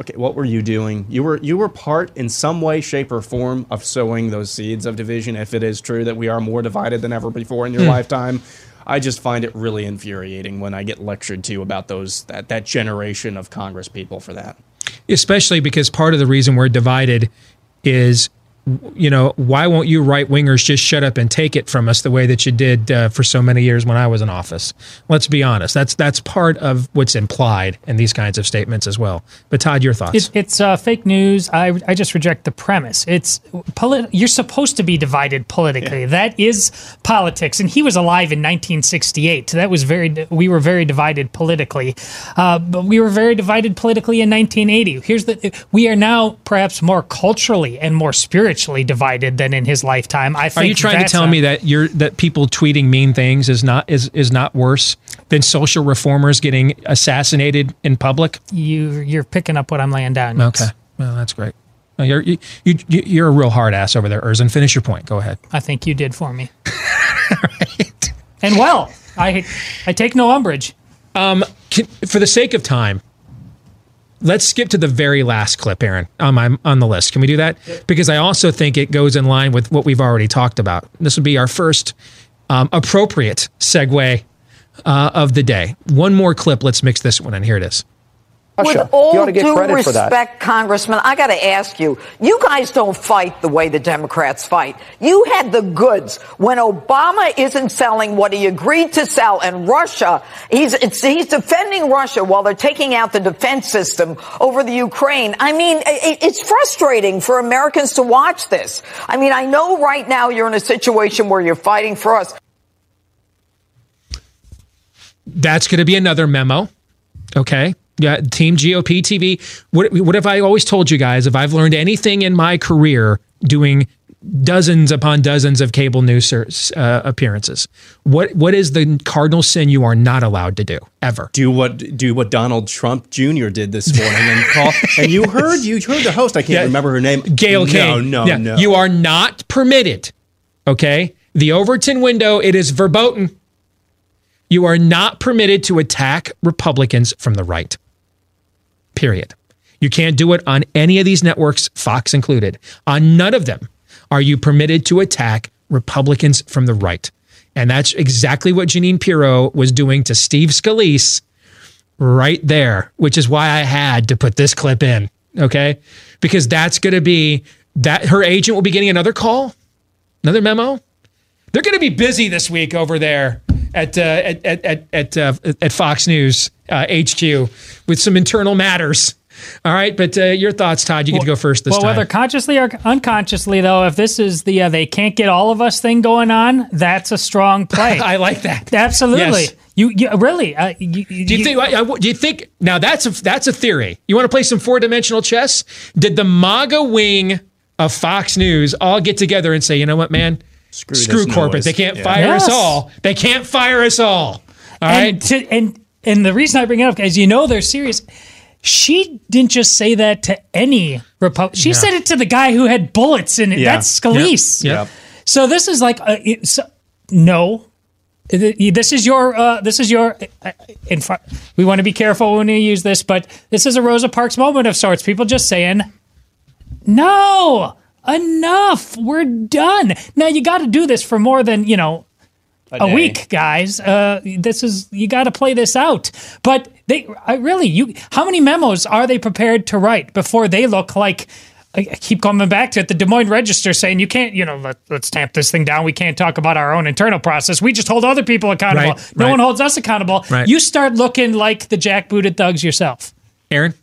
Okay, what were you doing? You were you were part in some way, shape, or form of sowing those seeds of division. If it is true that we are more divided than ever before in your Hmm. lifetime, I just find it really infuriating when I get lectured to about those that that generation of Congress people for that. especially because part of the reason we're divided is you know why won't you right wingers just shut up and take it from us the way that you did uh, for so many years when I was in office let's be honest that's that's part of what's implied in these kinds of statements as well but Todd your thoughts It, it's uh, fake news. I, I just reject the premise. It's polit- you're supposed to be divided politically. That is politics. And he was alive in 1968. That was very. We were very divided politically, uh, but we were very divided politically in 1980. Here's the. We are now perhaps more culturally and more spiritually divided than in his lifetime. I think. Are you trying to tell a- me that you're that people tweeting mean things is not is is not worse than social reformers getting assassinated in public? you you're picking up what I'm laying down? Okay, well that's great. You're you, you you're a real hard ass over there, Erzin. Finish your point. Go ahead. I think you did for me. And well, I I take no umbrage. Um, can, for the sake of time, let's skip to the very last clip, Aaron, on my on the list. Can we do that? Because I also think it goes in line with what we've already talked about. This would be our first um, appropriate segue uh, of the day. One more clip. Let's mix this one in. Here it is. With all due respect, Congressman, I got to ask you, you guys don't fight the way the Democrats fight. You had the goods when Obama isn't selling what he agreed to sell, and Russia, he's, he's defending Russia while they're taking out the defense system over the Ukraine. I mean, it, it's frustrating for Americans to watch this. I mean, I know right now you're in a situation where you're fighting for us. That's going to be another memo. Okay. Yeah, Team GOP TV. What, what have I always told you guys? If I've learned anything in my career doing dozens upon dozens of cable news uh, appearances, what what is the cardinal sin you are not allowed to do ever? Do what do what Donald Trump Jr. did this morning and call. and you heard you heard the host. I can't Yeah. remember her name. Gail Kane. No, no, Yeah. no. You are not permitted. Okay. The Overton window, it is verboten. You are not permitted to attack Republicans from the right. Period. You can't do it on any of these networks, Fox included. On none of them are you permitted to attack Republicans from the right. And that's exactly what Jeanine Pirro was doing to Steve Scalise right there, which is why I had to put this clip in. Okay. Because that's going to be that her agent will be getting another call, another memo. They're going to be busy this week over there at uh, at at at at, uh, at Fox News uh, HQ with some internal matters. All right, but uh, your thoughts, Todd? You get to go first this well, time. Well, whether consciously or unconsciously, though, if this is the uh, they can't get all of us thing going on, that's a strong play. I like that. Absolutely. Yes. You, you really? Uh, you, Do you think? I- I- Do you think? Now that's a that's a theory. You want to play some four dimensional chess? Did the MAGA wing of Fox News all get together and say, you know what, man, Screw screw, corporate. noise." They can't Yeah. fire Yes. us all. They can't fire us all. All right. and, to, and and the reason I bring it up, as you know, they're serious. She didn't just say that to any Republican. She No. said it to the guy who had bullets in it. Yeah. That's Scalise. Yep. Yep. So this is like, uh, it- so, no, this is your, uh, this is your. Uh, in front, we want to be careful when we use this, but this is a Rosa Parks moment of sorts. People just saying, no, enough, we're done. Now you got to do this for more than you know a, day. week, guys. Uh, this is you got to play this out. But they I really you. How many memos are they prepared to write before they look like? I I keep coming back to it. The Des Moines Register saying you can't, you know, let, let's tamp this thing down. We can't talk about our own internal process. We just hold other people accountable. Right, no right. one holds us accountable. Right. You start looking like the jackbooted thugs yourself. Aaron?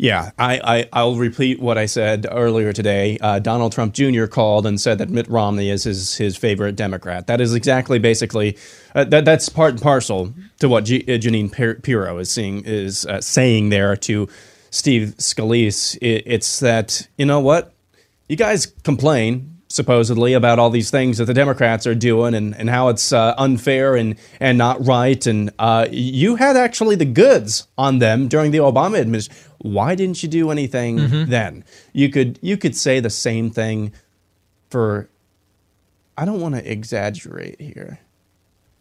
Yeah, I, I, I'll repeat what I said earlier today. Uh, Donald Trump Jr. called and said that Mitt Romney is his, his favorite Democrat. That is exactly, basically, uh, that that's part and parcel to what G, uh, Jeanine Pir- Pirro is seeing is uh, saying there to Steve Scalise. It, it's that you know what, you guys complain supposedly about all these things that the Democrats are doing and, and how it's uh, unfair and, and not right. And uh, you had actually the goods on them during the Obama administration. Why didn't you do anything Mhm. then? You could you could say the same thing for. I don't want to exaggerate here.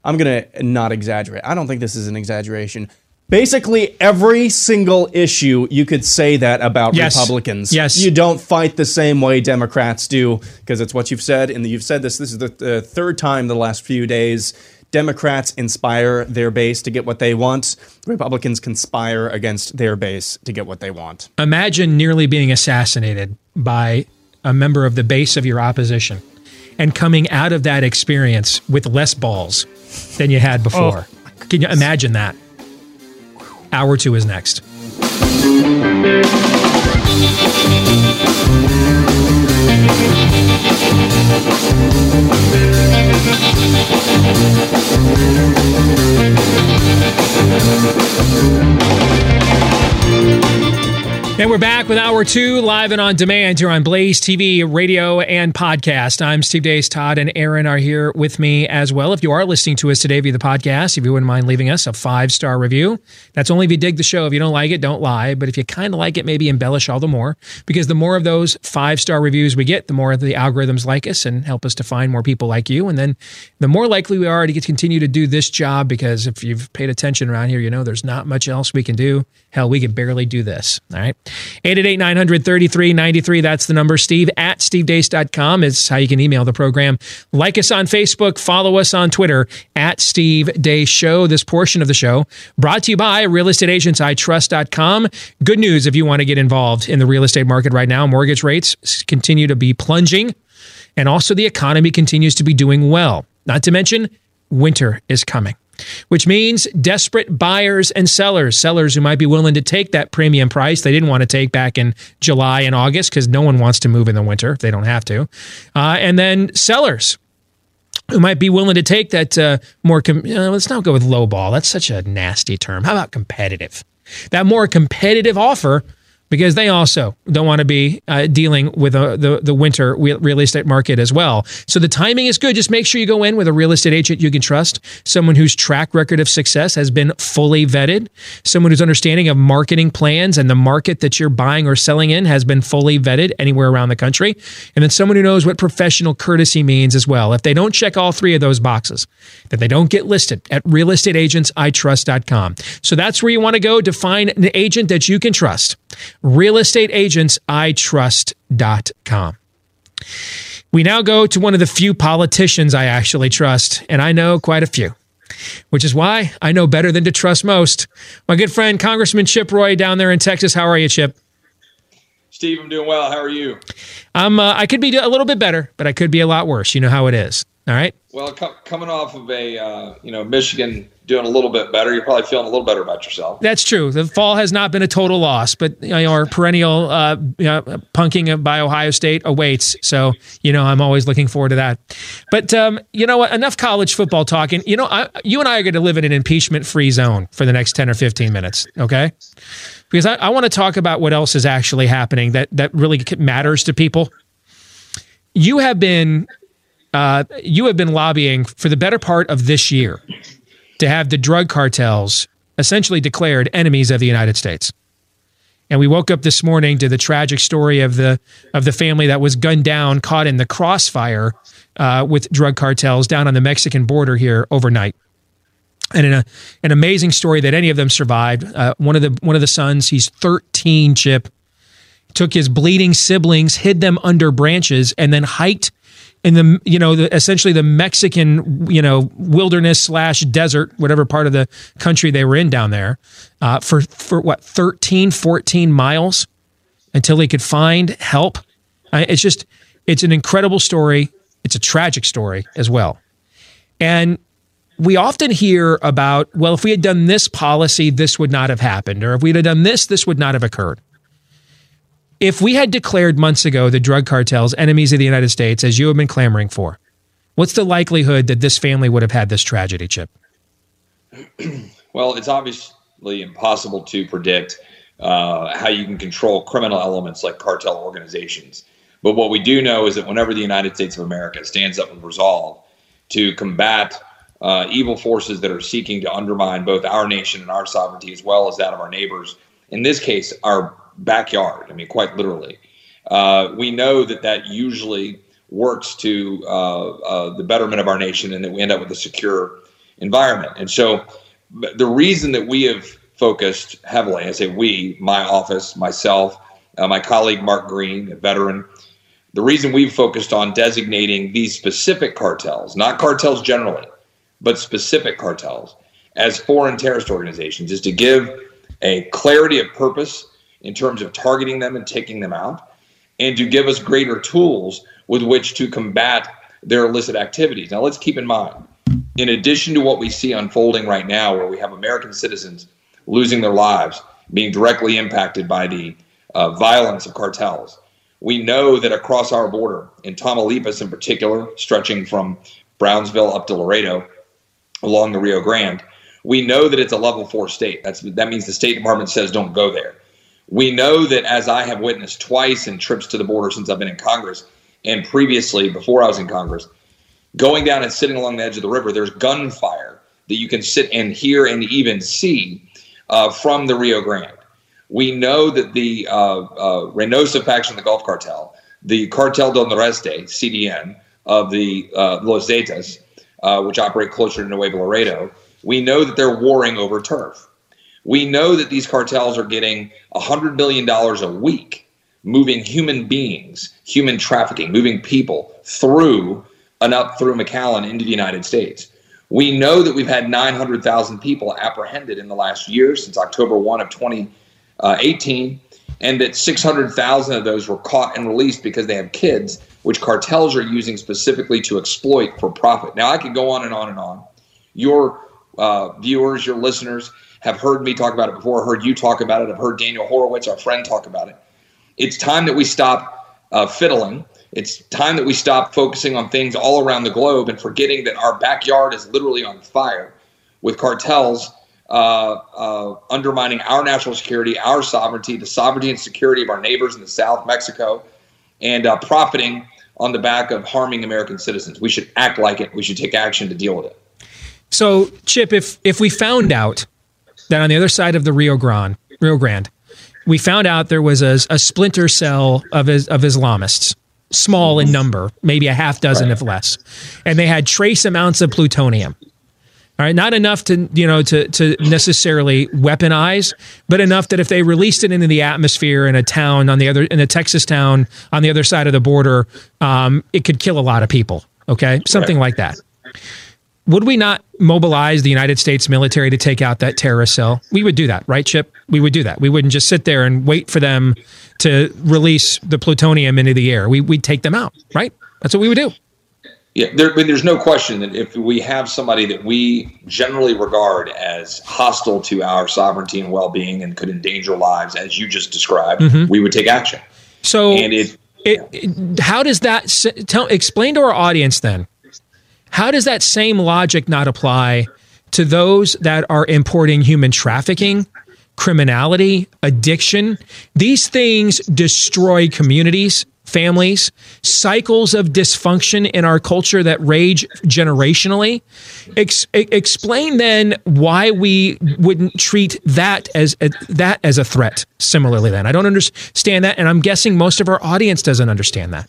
I'm gonna not exaggerate. I don't think this is an exaggeration. Basically, every single issue you could say that about Yes. Republicans. Yes. you don't fight the same way Democrats do because it's what you've said, and you've said this. This is the, the third time the last few days. Democrats inspire their base to get what they want. Republicans conspire against their base to get what they want. Imagine nearly being assassinated by a member of the base of your opposition and coming out of that experience with less balls than you had oh before. Can you imagine that? Hour two is next. We're back with hour two, live and on demand here on Blaze TV, radio, and podcast. I'm Steve Deace. Todd and Aaron are here with me as well. If you are listening to us today via the podcast, if you wouldn't mind leaving us a five star review, that's only if you dig the show. If you don't like it, don't lie. But if you kind of like it, maybe embellish all the more because the more of those five star reviews we get, the more the algorithms like us and help us to find more people like you. And then the more likely we are to continue to do this job because if you've paid attention around here, you know there's not much else we can do. Hell, we can barely do this. All right. 888 933 93. That's the number. Steve at stevedeace.com is how you can email the program. Like us on Facebook. Follow us on Twitter at Steve Deace Show. This portion of the show brought to you by realestateagentsitrust.com. Good news if you want to get involved in the real estate market right now. Mortgage rates continue to be plunging, and also the economy continues to be doing well. Not to mention, winter is coming which means desperate buyers and sellers, sellers who might be willing to take that premium price they didn't want to take back in July and August because no one wants to move in the winter if they don't have to. Uh, and then sellers who might be willing to take that uh, more, com- uh, let's not go with low ball. That's such a nasty term. How about competitive? That more competitive offer because they also don't want to be uh, dealing with uh, the the winter real estate market as well. So the timing is good. Just make sure you go in with a real estate agent you can trust, someone whose track record of success has been fully vetted, someone whose understanding of marketing plans and the market that you're buying or selling in has been fully vetted anywhere around the country, and then someone who knows what professional courtesy means as well. If they don't check all three of those boxes, then they don't get listed at realestateagentsitrust.com. So that's where you want to go to find an agent that you can trust realestateagentsitrust.com. We now go to one of the few politicians I actually trust, and I know quite a few, which is why I know better than to trust most. My good friend, Congressman Chip Roy, down there in Texas. How are you, Chip? Steve, I'm doing well. How are you? I'm. Uh, I could be a little bit better, but I could be a lot worse. You know how it is. All right. Well, co- coming off of a uh, you know Michigan doing a little bit better, you're probably feeling a little better about yourself. That's true. The fall has not been a total loss, but you know, our perennial uh, you know, punking by Ohio State awaits. So you know I'm always looking forward to that. But um, you know what? Enough college football talking. You know, I, you and I are going to live in an impeachment-free zone for the next ten or fifteen minutes. Okay. Because I, I want to talk about what else is actually happening that that really matters to people. You have been uh, you have been lobbying for the better part of this year to have the drug cartels essentially declared enemies of the United States. And we woke up this morning to the tragic story of the of the family that was gunned down, caught in the crossfire uh, with drug cartels down on the Mexican border here overnight. And in a, an amazing story that any of them survived. Uh, one of the one of the sons, he's 13, Chip, took his bleeding siblings, hid them under branches, and then hiked in the you know the, essentially the Mexican you know wilderness slash desert whatever part of the country they were in down there uh, for for what 13 14 miles until they could find help. Uh, it's just it's an incredible story. It's a tragic story as well. And we often hear about well if we had done this policy this would not have happened or if we had done this this would not have occurred if we had declared months ago the drug cartels enemies of the United States, as you have been clamoring for, what's the likelihood that this family would have had this tragedy, Chip? well, it's obviously impossible to predict uh, how you can control criminal elements like cartel organizations. But what we do know is that whenever the United States of America stands up with resolve to combat uh, evil forces that are seeking to undermine both our nation and our sovereignty, as well as that of our neighbors, in this case, our backyard. I mean, quite literally. Uh, we know that that usually works to uh, uh, the betterment of our nation and that we end up with a secure environment. And so the reason that we have focused heavily, I say we, my office, myself, uh, my colleague Mark Green, a veteran, the reason we've focused on designating these specific cartels, not cartels generally, but specific cartels, as foreign terrorist organizations is to give a clarity of purpose in terms of targeting them and taking them out, and to give us greater tools with which to combat their illicit activities. Now, let's keep in mind, in addition to what we see unfolding right now, where we have American citizens losing their lives, being directly impacted by the uh, violence of cartels, we know that across our border, in Tamaulipas in particular, stretching from Brownsville up to Laredo, along the Rio Grande, we know that it's a level four state. That's that means the State Department says don't go there We know that as I have witnessed twice in trips to the border since I've been in Congress and previously before I was in Congress, going down and sitting along the edge of the river, there's gunfire that you can sit and hear and even see uh, from the Rio Grande. We know that the uh, uh, Reynosa faction of the Gulf Cartel, the Cartel del Noreste, CDN, of the uh, Los Zetas, uh, which operate closer to Nuevo Laredo, we know that they're warring over turf. We know that these cartels are getting $100 million a week moving human beings, human trafficking, moving people through and up through McAllen into the United States. We know that we've had 900,000 people apprehended in the last year since October 1 of 2018, and that 600,000 of those were caught and released because they have kids, which cartels are using specifically to exploit for profit. Now, I could go on and on and on. Your uh, viewers, your listeners have heard me talk about it before, heard you talk about it, I've heard Daniel Horowitz, our friend, talk about it. It's time that we stop uh, fiddling it's time that we stop focusing on things all around the globe and forgetting that our backyard is literally on fire with cartels uh, uh, undermining our national security, our sovereignty, the sovereignty and security of our neighbors in the South, Mexico, and uh, profiting on the back of harming American citizens. We should act like it. We should take action to deal with it. So, Chip, if if we found out that on the other side of the Rio Grande, Rio Grande, we found out there was a, a splinter cell of of Islamists small in number, maybe a half dozen right. if less, and they had trace amounts of plutonium. All right, not enough to you know to to necessarily weaponize, but enough that if they released it into the atmosphere in a town on the other in a Texas town on the other side of the border, um, it could kill a lot of people. Okay, something right. like that. Would we not mobilize the United States military to take out that terrorist cell? We would do that, right, Chip? We would do that. We wouldn't just sit there and wait for them to release the plutonium into the air. We, we'd take them out, right? That's what we would do. Yeah, there, there's no question that if we have somebody that we generally regard as hostile to our sovereignty and well-being and could endanger lives, as you just described, mm-hmm. we would take action. So, and it, it, it how does that tell? Explain to our audience then. How does that same logic not apply to those that are importing human trafficking criminality, addiction. These things destroy communities, families, cycles of dysfunction in our culture that rage generationally. Ex- explain then why we wouldn't treat that as a, that as a threat. Similarly, then I don't understand that, and I'm guessing most of our audience doesn't understand that.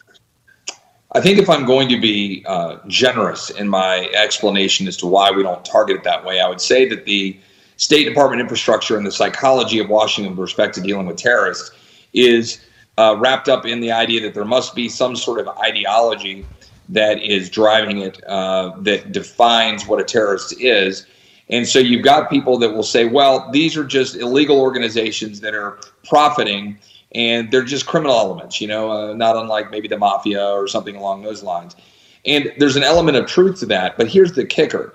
I think if I'm going to be uh, generous in my explanation as to why we don't target it that way, I would say that the State Department infrastructure and the psychology of Washington with respect to dealing with terrorists is uh, wrapped up in the idea that there must be some sort of ideology that is driving it uh, that defines what a terrorist is. And so you've got people that will say, well, these are just illegal organizations that are profiting and they're just criminal elements, you know, uh, not unlike maybe the mafia or something along those lines. And there's an element of truth to that. But here's the kicker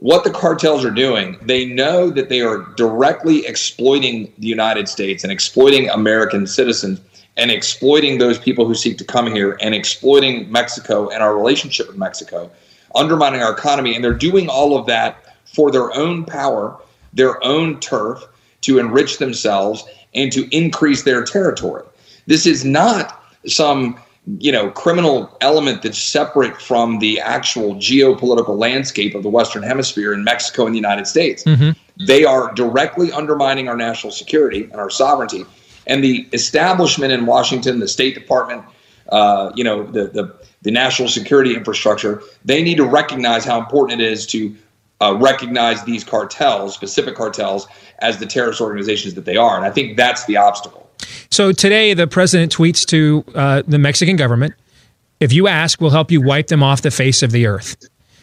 what the cartels are doing, they know that they are directly exploiting the United States and exploiting American citizens and exploiting those people who seek to come here and exploiting Mexico and our relationship with Mexico, undermining our economy. And they're doing all of that for their own power, their own turf, to enrich themselves and to increase their territory. This is not some you know criminal element that's separate from the actual geopolitical landscape of the western hemisphere in mexico and the united states mm-hmm. they are directly undermining our national security and our sovereignty and the establishment in washington the state department uh, you know the, the, the national security infrastructure they need to recognize how important it is to uh, recognize these cartels specific cartels as the terrorist organizations that they are and i think that's the obstacle so today, the president tweets to uh, the Mexican government if you ask, we'll help you wipe them off the face of the earth.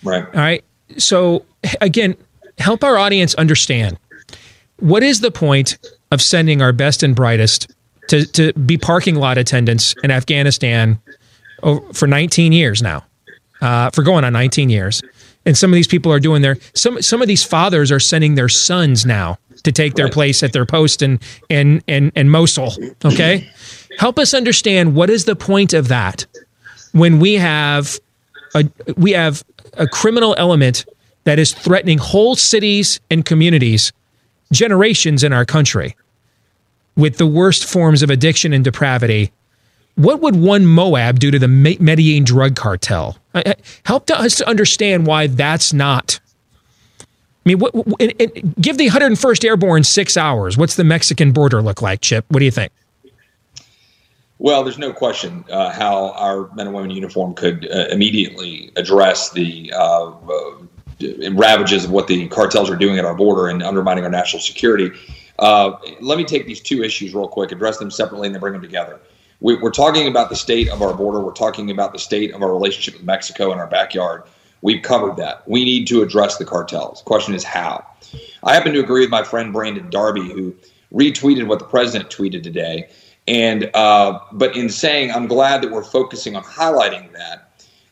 Right. All right. So, again, help our audience understand what is the point of sending our best and brightest to, to be parking lot attendants in Afghanistan for 19 years now, uh, for going on 19 years. And some of these people are doing their, some, some of these fathers are sending their sons now to take their right. place at their post and and and in Mosul. Okay, help us understand what is the point of that when we have a we have a criminal element that is threatening whole cities and communities, generations in our country. with the worst forms of addiction and depravity, what would one MOAB do to the Medellin drug cartel? Help us to understand why that's not. I mean, what, give the 101st Airborne six hours. What's the Mexican border look like, Chip? What do you think? Well, there's no question uh, how our men and women in uniform could uh, immediately address the uh, uh ravages of what the cartels are doing at our border and undermining our national security. Uh, let me take these two issues real quick, address them separately, and then bring them together. We, we're talking about the state of our border. We're talking about the state of our relationship with Mexico in our backyard. We've covered that. We need to address the cartels. The question is how. I happen to agree with my friend Brandon Darby, who retweeted what the president tweeted today. And uh, but in saying, I'm glad that we're focusing on highlighting that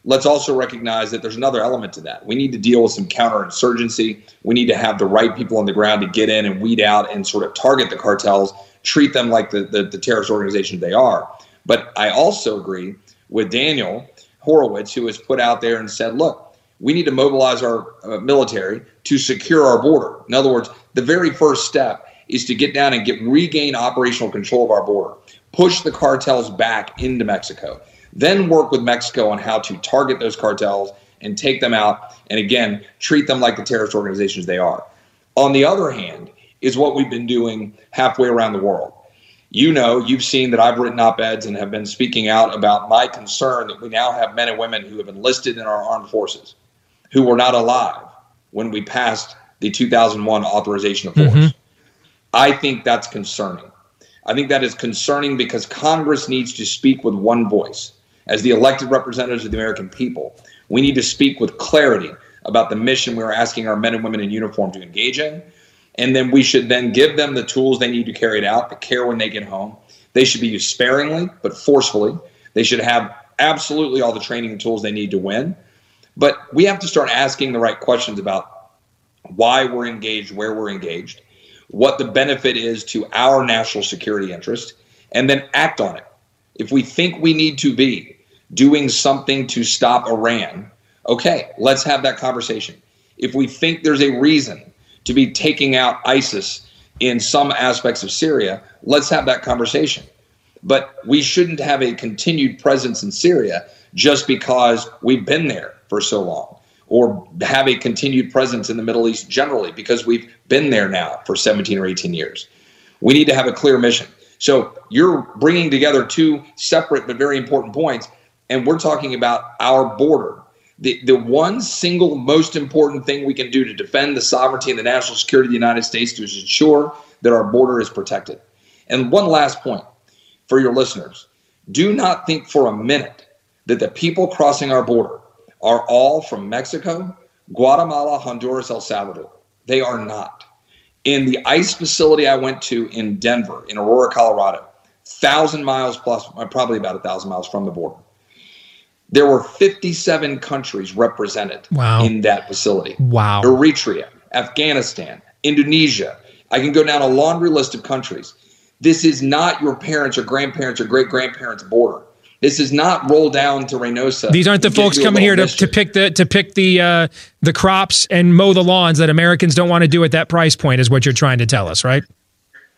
let's also recognize that there's another element to that. We need to deal with some counterinsurgency. We need to have the right people on the ground to get in and weed out and sort of target the cartels, treat them like the, the, the terrorist organization they are. But I also agree with Daniel Horowitz, who has put out there and said, look, we need to mobilize our uh, military to secure our border. In other words, the very first step is to get down and get regain operational control of our border, push the cartels back into Mexico then work with Mexico on how to target those cartels and take them out, and again, treat them like the terrorist organizations they are. On the other hand, is what we've been doing halfway around the world. You know, you've seen that I've written op eds and have been speaking out about my concern that we now have men and women who have enlisted in our armed forces who were not alive when we passed the 2001 authorization of force. Mm-hmm. I think that's concerning. I think that is concerning because Congress needs to speak with one voice as the elected representatives of the American people, we need to speak with clarity about the mission we are asking our men and women in uniform to engage in. And then we should then give them the tools they need to carry it out, the care when they get home. They should be used sparingly, but forcefully. They should have absolutely all the training and tools they need to win. But we have to start asking the right questions about why we're engaged, where we're engaged, what the benefit is to our national security interest, and then act on it. If we think we need to be doing something to stop Iran, okay, let's have that conversation. If we think there's a reason to be taking out ISIS in some aspects of Syria, let's have that conversation. But we shouldn't have a continued presence in Syria just because we've been there for so long, or have a continued presence in the Middle East generally because we've been there now for 17 or 18 years. We need to have a clear mission. So you're bringing together two separate but very important points, and we're talking about our border. The, the one single most important thing we can do to defend the sovereignty and the national security of the United States is ensure that our border is protected. And one last point for your listeners do not think for a minute that the people crossing our border are all from Mexico, Guatemala, Honduras, El Salvador. They are not in the ice facility I went to in Denver, in Aurora, Colorado, thousand miles plus, probably about a thousand miles from the border. There were 57 countries represented wow. in that facility. Wow. Eritrea, Afghanistan, Indonesia. I can go down a laundry list of countries. This is not your parents or grandparents or great grandparents' border. This is not roll down to Reynosa. These aren't the folks coming here to, to pick the to pick the uh, the crops and mow the lawns that Americans don't want to do at that price point. Is what you're trying to tell us, right?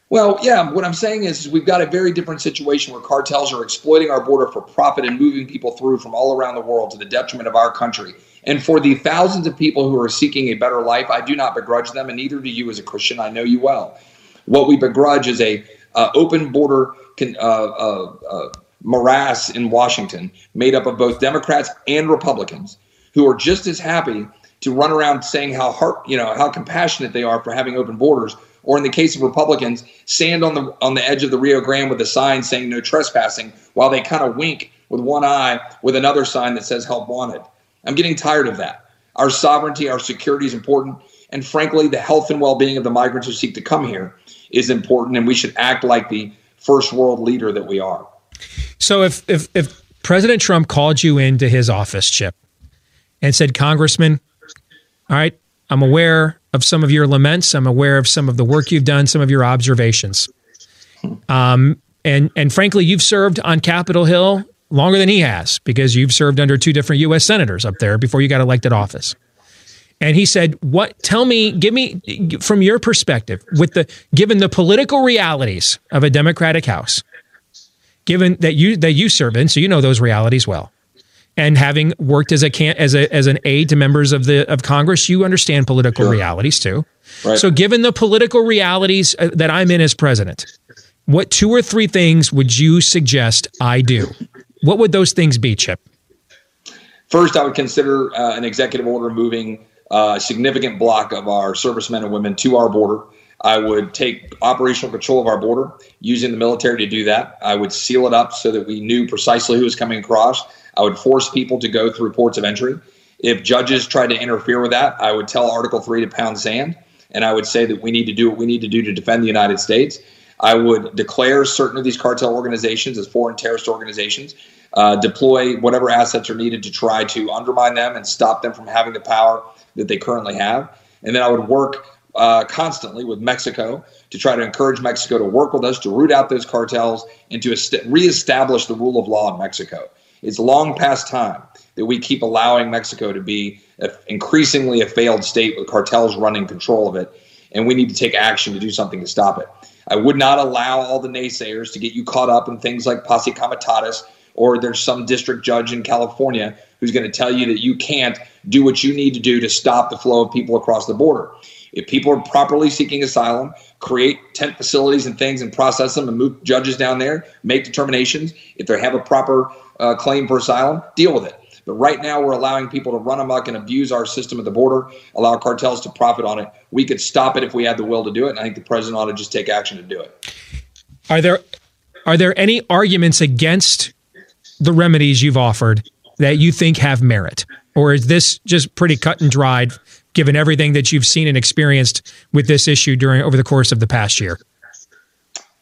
Well, yeah. What I'm saying is, we've got a very different situation where cartels are exploiting our border for profit and moving people through from all around the world to the detriment of our country. And for the thousands of people who are seeking a better life, I do not begrudge them, and neither do you as a Christian. I know you well. What we begrudge is a uh, open border. Con, uh, uh, uh morass in Washington made up of both Democrats and Republicans who are just as happy to run around saying how heart, you know, how compassionate they are for having open borders, or in the case of Republicans, stand on the on the edge of the Rio Grande with a sign saying no trespassing, while they kind of wink with one eye with another sign that says help wanted. I'm getting tired of that. Our sovereignty, our security is important, and frankly, the health and well-being of the migrants who seek to come here is important, and we should act like the first world leader that we are. So if if if President Trump called you into his office, Chip, and said, Congressman, all right, I'm aware of some of your laments. I'm aware of some of the work you've done, some of your observations. Um, and and frankly, you've served on Capitol Hill longer than he has because you've served under two different U.S. senators up there before you got elected office. And he said, "What? Tell me, give me from your perspective, with the given the political realities of a Democratic House, given that you that you serve in, so you know those realities well, and having worked as a can as a as an aide to members of the of Congress, you understand political sure. realities too. Right. So, given the political realities uh, that I'm in as president, what two or three things would you suggest I do? What would those things be, Chip? First, I would consider uh, an executive order moving uh, a significant block of our servicemen and women to our border. I would take operational control of our border using the military to do that. I would seal it up so that we knew precisely who was coming across. I would force people to go through ports of entry. If judges tried to interfere with that, I would tell Article 3 to pound sand, and I would say that we need to do what we need to do to defend the United States. I would declare certain of these cartel organizations as foreign terrorist organizations, uh, deploy whatever assets are needed to try to undermine them and stop them from having the power that they currently have. And then I would work uh, constantly with Mexico to try to encourage Mexico to work with us to root out those cartels and to est- reestablish the rule of law in Mexico. It's long past time that we keep allowing Mexico to be a, increasingly a failed state with cartels running control of it. And we need to take action to do something to stop it. I would not allow all the naysayers to get you caught up in things like posse comitatus, or there's some district judge in California who's going to tell you that you can't do what you need to do to stop the flow of people across the border. If people are properly seeking asylum, create tent facilities and things and process them and move judges down there, make determinations. If they have a proper uh, claim for asylum, deal with it. But right now, we're allowing people to run amok and abuse our system at the border, allow cartels to profit on it. We could stop it if we had the will to do it. And I think the president ought to just take action to do it. Are there are there any arguments against the remedies you've offered that you think have merit, or is this just pretty cut and dried, given everything that you've seen and experienced with this issue during over the course of the past year?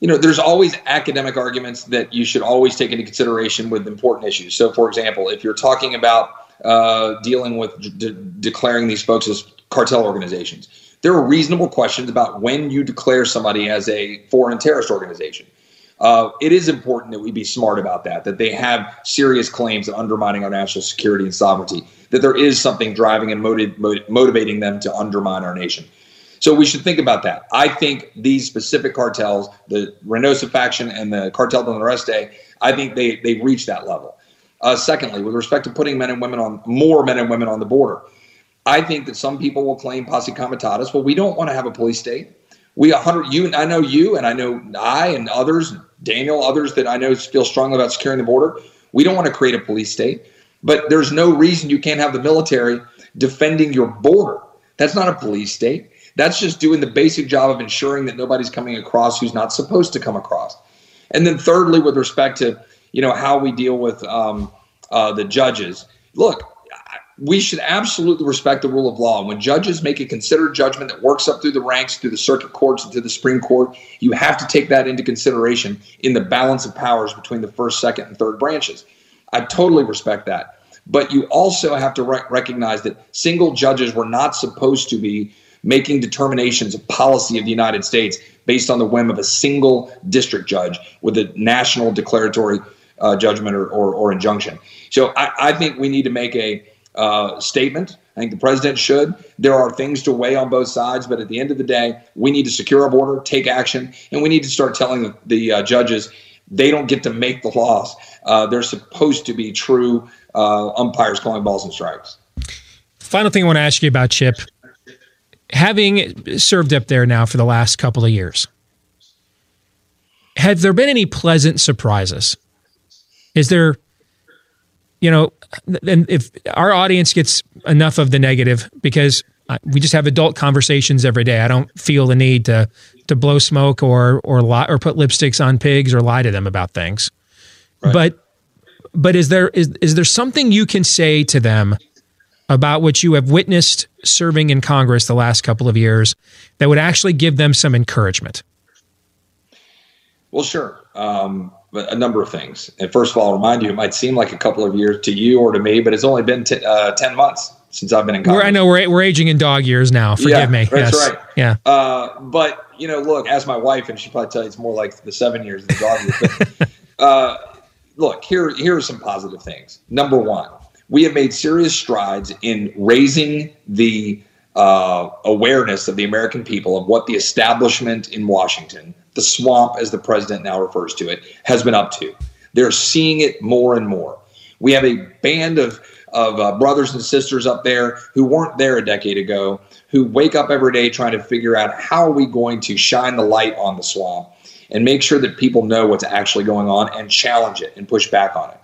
you know, there's always academic arguments that you should always take into consideration with important issues. So, for example, if you're talking about uh, dealing with de- declaring these folks as cartel organizations, there are reasonable questions about when you declare somebody as a foreign terrorist organization. Uh, it is important that we be smart about that, that they have serious claims of undermining our national security and sovereignty, that there is something driving and motiv- motivating them to undermine our nation. So we should think about that. I think these specific cartels, the Reynosa faction and the Cartel del Noreste, I think they they reach that level. Uh, secondly, with respect to putting men and women on more men and women on the border, I think that some people will claim posse comitatus. Well, we don't want to have a police state. We 100 you and I know you and I know I and others, Daniel, others that I know feel strongly about securing the border. We don't want to create a police state, but there's no reason you can't have the military defending your border. That's not a police state. That's just doing the basic job of ensuring that nobody's coming across who's not supposed to come across. And then thirdly, with respect to you know how we deal with um, uh, the judges, look, we should absolutely respect the rule of law. And When judges make a considered judgment that works up through the ranks, through the circuit courts, and to the Supreme Court, you have to take that into consideration in the balance of powers between the first, second, and third branches. I totally respect that. But you also have to re- recognize that single judges were not supposed to be making determinations of policy of the United States based on the whim of a single district judge with a national declaratory uh, judgment or, or, or, injunction. So I, I, think we need to make a uh, statement. I think the president should. There are things to weigh on both sides, but at the end of the day, we need to secure our border, take action, and we need to start telling the, the uh, judges they don't get to make the laws. Uh, they're supposed to be true uh, umpires calling balls and strikes. Final thing I want to ask you about, Chip, having served up there now for the last couple of years, have there been any pleasant surprises? Is there, you know, and if our audience gets enough of the negative, because we just have adult conversations every day. I don't feel the need to to blow smoke or or lie or put lipsticks on pigs or lie to them about things. Right. But but is there is is there something you can say to them about what you have witnessed serving in Congress the last couple of years that would actually give them some encouragement? Well, sure. Um, a number of things. And first of all, I'll remind you, it might seem like a couple of years to you or to me, but it's only been t- uh, 10 months since I've been in Congress. We're, I know we're, we're aging in dog years now. Forgive yeah, me. That's yes. right. Yeah. Uh, but, you know, look, as my wife, and she'll probably tell you it's more like the seven years than the dog years. But, uh, look, here, here are some positive things. Number one, we have made serious strides in raising the uh, awareness of the American people of what the establishment in Washington, the swamp as the president now refers to it, has been up to. They're seeing it more and more. We have a band of of uh, brothers and sisters up there who weren't there a decade ago, who wake up every day trying to figure out how are we going to shine the light on the swamp and make sure that people know what's actually going on and challenge it and push back on it.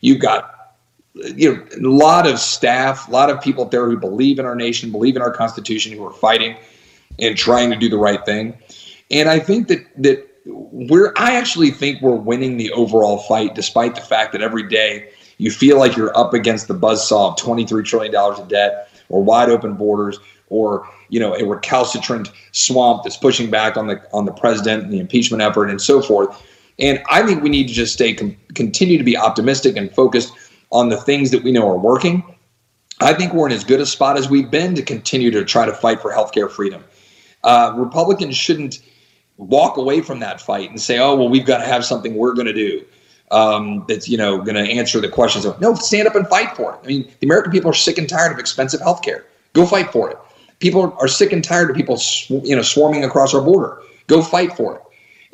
You've got you know, a lot of staff, a lot of people there who believe in our nation, believe in our Constitution, who are fighting and trying to do the right thing. And I think that that we're I actually think we're winning the overall fight, despite the fact that every day you feel like you're up against the buzzsaw of $23 trillion of debt or wide open borders or you know a recalcitrant swamp that's pushing back on the on the president and the impeachment effort and so forth. And I think we need to just stay continue to be optimistic and focused on the things that we know are working. I think we're in as good a spot as we've been to continue to try to fight for healthcare freedom. Uh, Republicans shouldn't walk away from that fight and say, "Oh, well, we've got to have something we're going to do." Um, that's you know going to answer the questions of no stand up and fight for it i mean the american people are sick and tired of expensive health care go fight for it people are sick and tired of people sw- you know swarming across our border go fight for it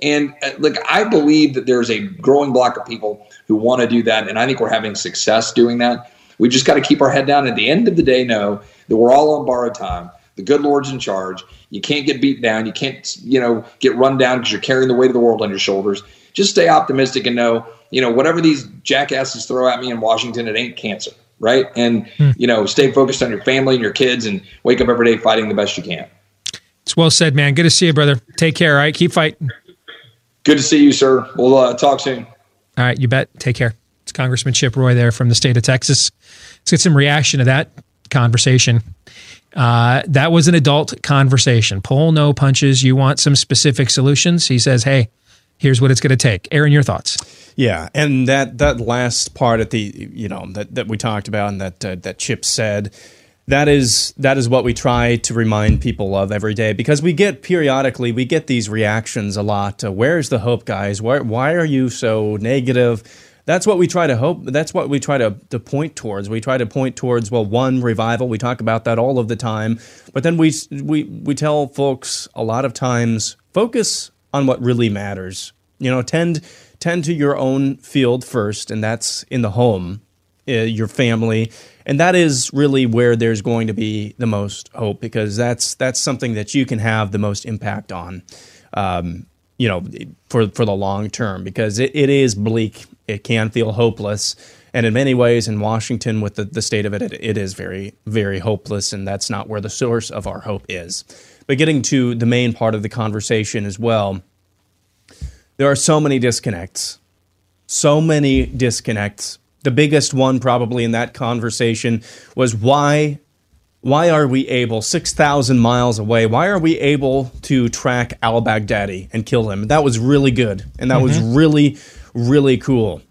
and uh, like I believe that there's a growing block of people who want to do that, and I think we're having success doing that. We just got to keep our head down. At the end of the day, know that we're all on borrowed time. The good Lord's in charge. You can't get beat down. You can't, you know, get run down because you're carrying the weight of the world on your shoulders. Just stay optimistic and know, you know, whatever these jackasses throw at me in Washington, it ain't cancer, right? And hmm. you know, stay focused on your family and your kids, and wake up every day fighting the best you can. It's well said, man. Good to see you, brother. Take care. All right, keep fighting. Good to see you, sir. We'll uh, talk soon. All right, you bet. Take care. It's Congressman Chip Roy there from the state of Texas. Let's get some reaction to that conversation. Uh, that was an adult conversation. Pull no punches. You want some specific solutions? He says, "Hey, here's what it's going to take." Aaron, your thoughts? Yeah, and that that last part at the you know that that we talked about and that uh, that Chip said that is that is what we try to remind people of every day because we get periodically we get these reactions a lot. Uh, Where's the hope, guys? Why why are you so negative? That's what we try to hope. That's what we try to, to point towards. We try to point towards well, one revival. We talk about that all of the time, but then we we we tell folks a lot of times focus on what really matters. You know, tend tend to your own field first, and that's in the home, uh, your family and that is really where there's going to be the most hope because that's that's something that you can have the most impact on, um, you know, for for the long term because it, it is bleak. It can feel hopeless, and in many ways, in Washington, with the, the state of it, it, it is very very hopeless, and that's not where the source of our hope is. But getting to the main part of the conversation as well, there are so many disconnects, so many disconnects the biggest one probably in that conversation was why why are we able 6000 miles away why are we able to track al-baghdadi and kill him that was really good and that mm-hmm. was really really cool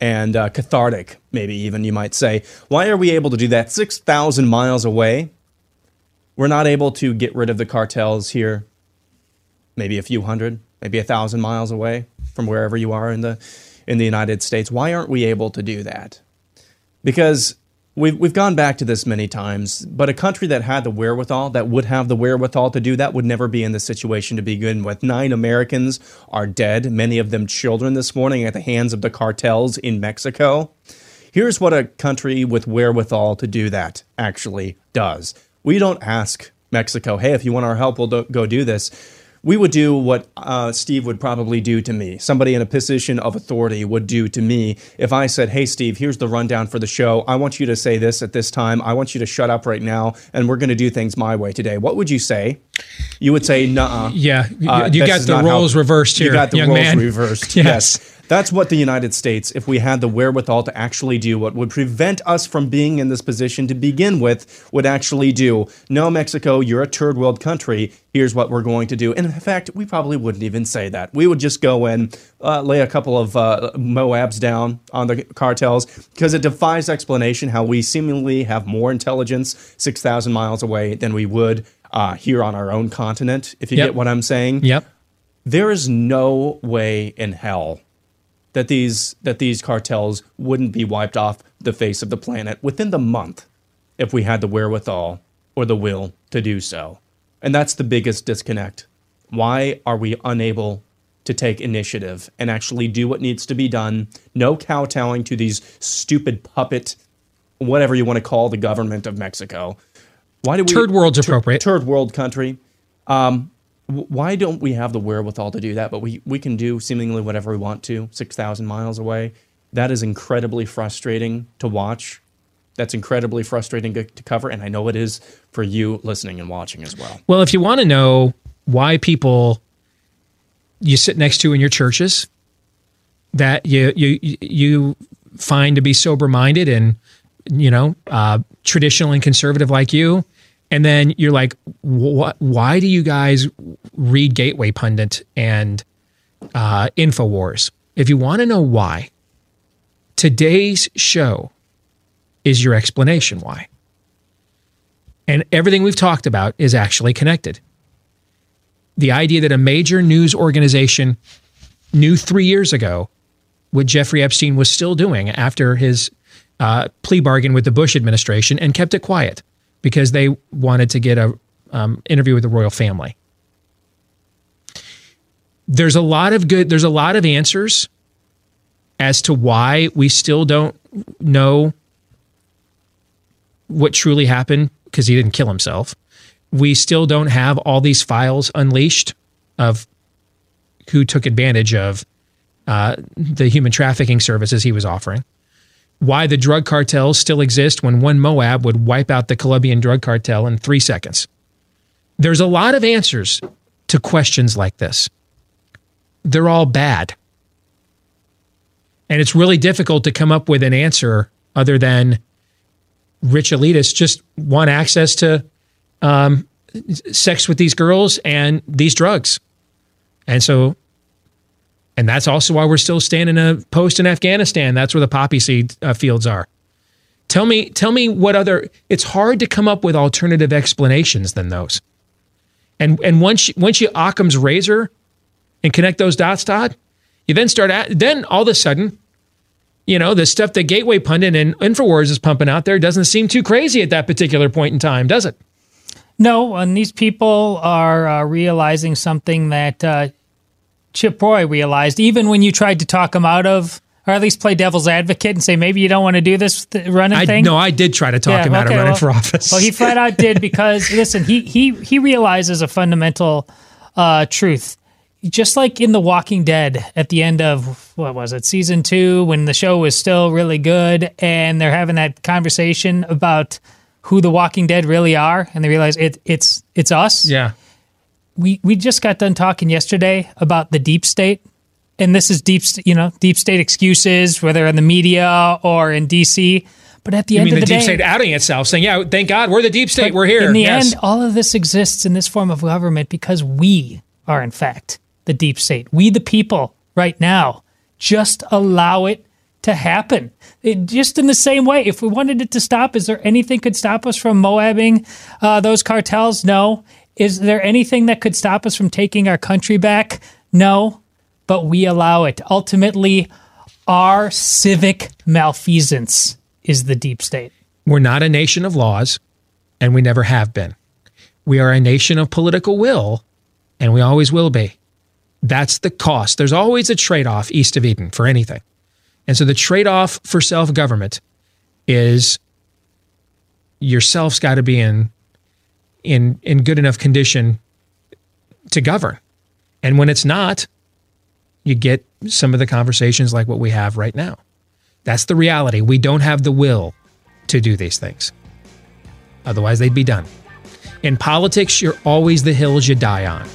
and uh, cathartic maybe even you might say why are we able to do that 6000 miles away we're not able to get rid of the cartels here maybe a few hundred maybe a thousand miles away from wherever you are in the in the United States. Why aren't we able to do that? Because we've, we've gone back to this many times, but a country that had the wherewithal, that would have the wherewithal to do that, would never be in this situation to begin with. Nine Americans are dead, many of them children this morning at the hands of the cartels in Mexico. Here's what a country with wherewithal to do that actually does. We don't ask Mexico, hey, if you want our help, we'll do- go do this we would do what uh, Steve would probably do to me. Somebody in a position of authority would do to me if I said, "Hey, Steve, here's the rundown for the show. I want you to say this at this time. I want you to shut up right now, and we're going to do things my way today." What would you say? You would say. Yeah, uh, you got the roles how, reversed here. You got the roles man. reversed. yes. yes. That's what the United States, if we had the wherewithal to actually do what would prevent us from being in this position to begin with, would actually do. No, Mexico, you're a third world country. Here's what we're going to do. And in fact, we probably wouldn't even say that. We would just go in, uh, lay a couple of uh, MOABs down on the cartels because it defies explanation how we seemingly have more intelligence 6,000 miles away than we would uh, here on our own continent, if you yep. get what I'm saying. Yep. There is no way in hell that these that these cartels wouldn't be wiped off the face of the planet within the month if we had the wherewithal or the will to do so. And that's the biggest disconnect. Why are we unable to take initiative and actually do what needs to be done? No kowtowing to these stupid puppet, whatever you want to call the government of Mexico. Why do we turd world's appropriate? Turd world country. Um, why don't we have the wherewithal to do that? But we, we can do seemingly whatever we want to, 6,000 miles away. That is incredibly frustrating to watch. That's incredibly frustrating to, to cover. And I know it is for you listening and watching as well. Well, if you want to know why people you sit next to in your churches that you you you find to be sober minded and you know uh, traditional and conservative like you and then you're like, what? Why do you guys read Gateway Pundit and uh, Infowars? If you want to know why, today's show is your explanation why. And everything we've talked about is actually connected. The idea that a major news organization knew three years ago what Jeffrey Epstein was still doing after his uh, plea bargain with the Bush administration and kept it quiet because they wanted to get a um, interview with the royal family. There's a lot of good. There's a lot of answers as to why we still don't know what truly happened because he didn't kill himself. We still don't have all these files unleashed of who took advantage of uh, the human trafficking services he was offering why the drug cartels still exist when one MOAB would wipe out the Colombian drug cartel in three seconds. There's a lot of answers to questions like this. They're all bad. And it's really difficult to come up with an answer other than rich elitists just want access to um, sex with these girls and these drugs. And so and that's also why we're still standing a post in Afghanistan. That's where the poppy seed uh, fields are. Tell me, tell me what other. It's hard to come up with alternative explanations than those. And and once you, once you Occam's razor and connect those dots, Todd, you then start at then all of a sudden, you know, the stuff that Gateway Pundit and Infowars is pumping out there doesn't seem too crazy at that particular point in time, does it? No, and these people are uh, realizing something that uh, Chip Roy realized, even when you tried to talk him out of, or at least play devil's advocate and say maybe you don't want to do this th- running I, thing. No, I did try to talk yeah, him out of running well, for office. Well, he flat out did because listen, he he he realizes a fundamental uh, truth. Just like in The Walking Dead at the end of what was it, season two, when the show was still really good, and they're having that conversation about who the Walking Dead really are, and they realize it it's it's us. Yeah we we just got done talking yesterday about the deep state, and this is deep you know deep state excuses, whether in the media or in D.C. But at the you end mean of the, day, the deep day, state outing itself, saying, "Yeah, thank God, we're the deep state. We're here." In the yes. end, all of this exists in this form of government because we are, in fact, the deep state. We, the people, right now, just allow it to happen. It, just in the same way, if we wanted it to stop, is there anything could stop us from moabbing uh, those cartels? No. Is there anything that could stop us from taking our country back? No, but we allow it. Ultimately, our civic malfeasance is the deep state. We're not a nation of laws, and we never have been. We are a nation of political will, and we always will be. That's the cost. There's always a trade off east of Eden for anything. And so the trade off for self government is yourself's got to be in in in good enough condition to govern. And when it's not, you get some of the conversations like what we have right now. That's the reality. We don't have the will to do these things. Otherwise, they'd be done. In politics, you're always the hills you die on.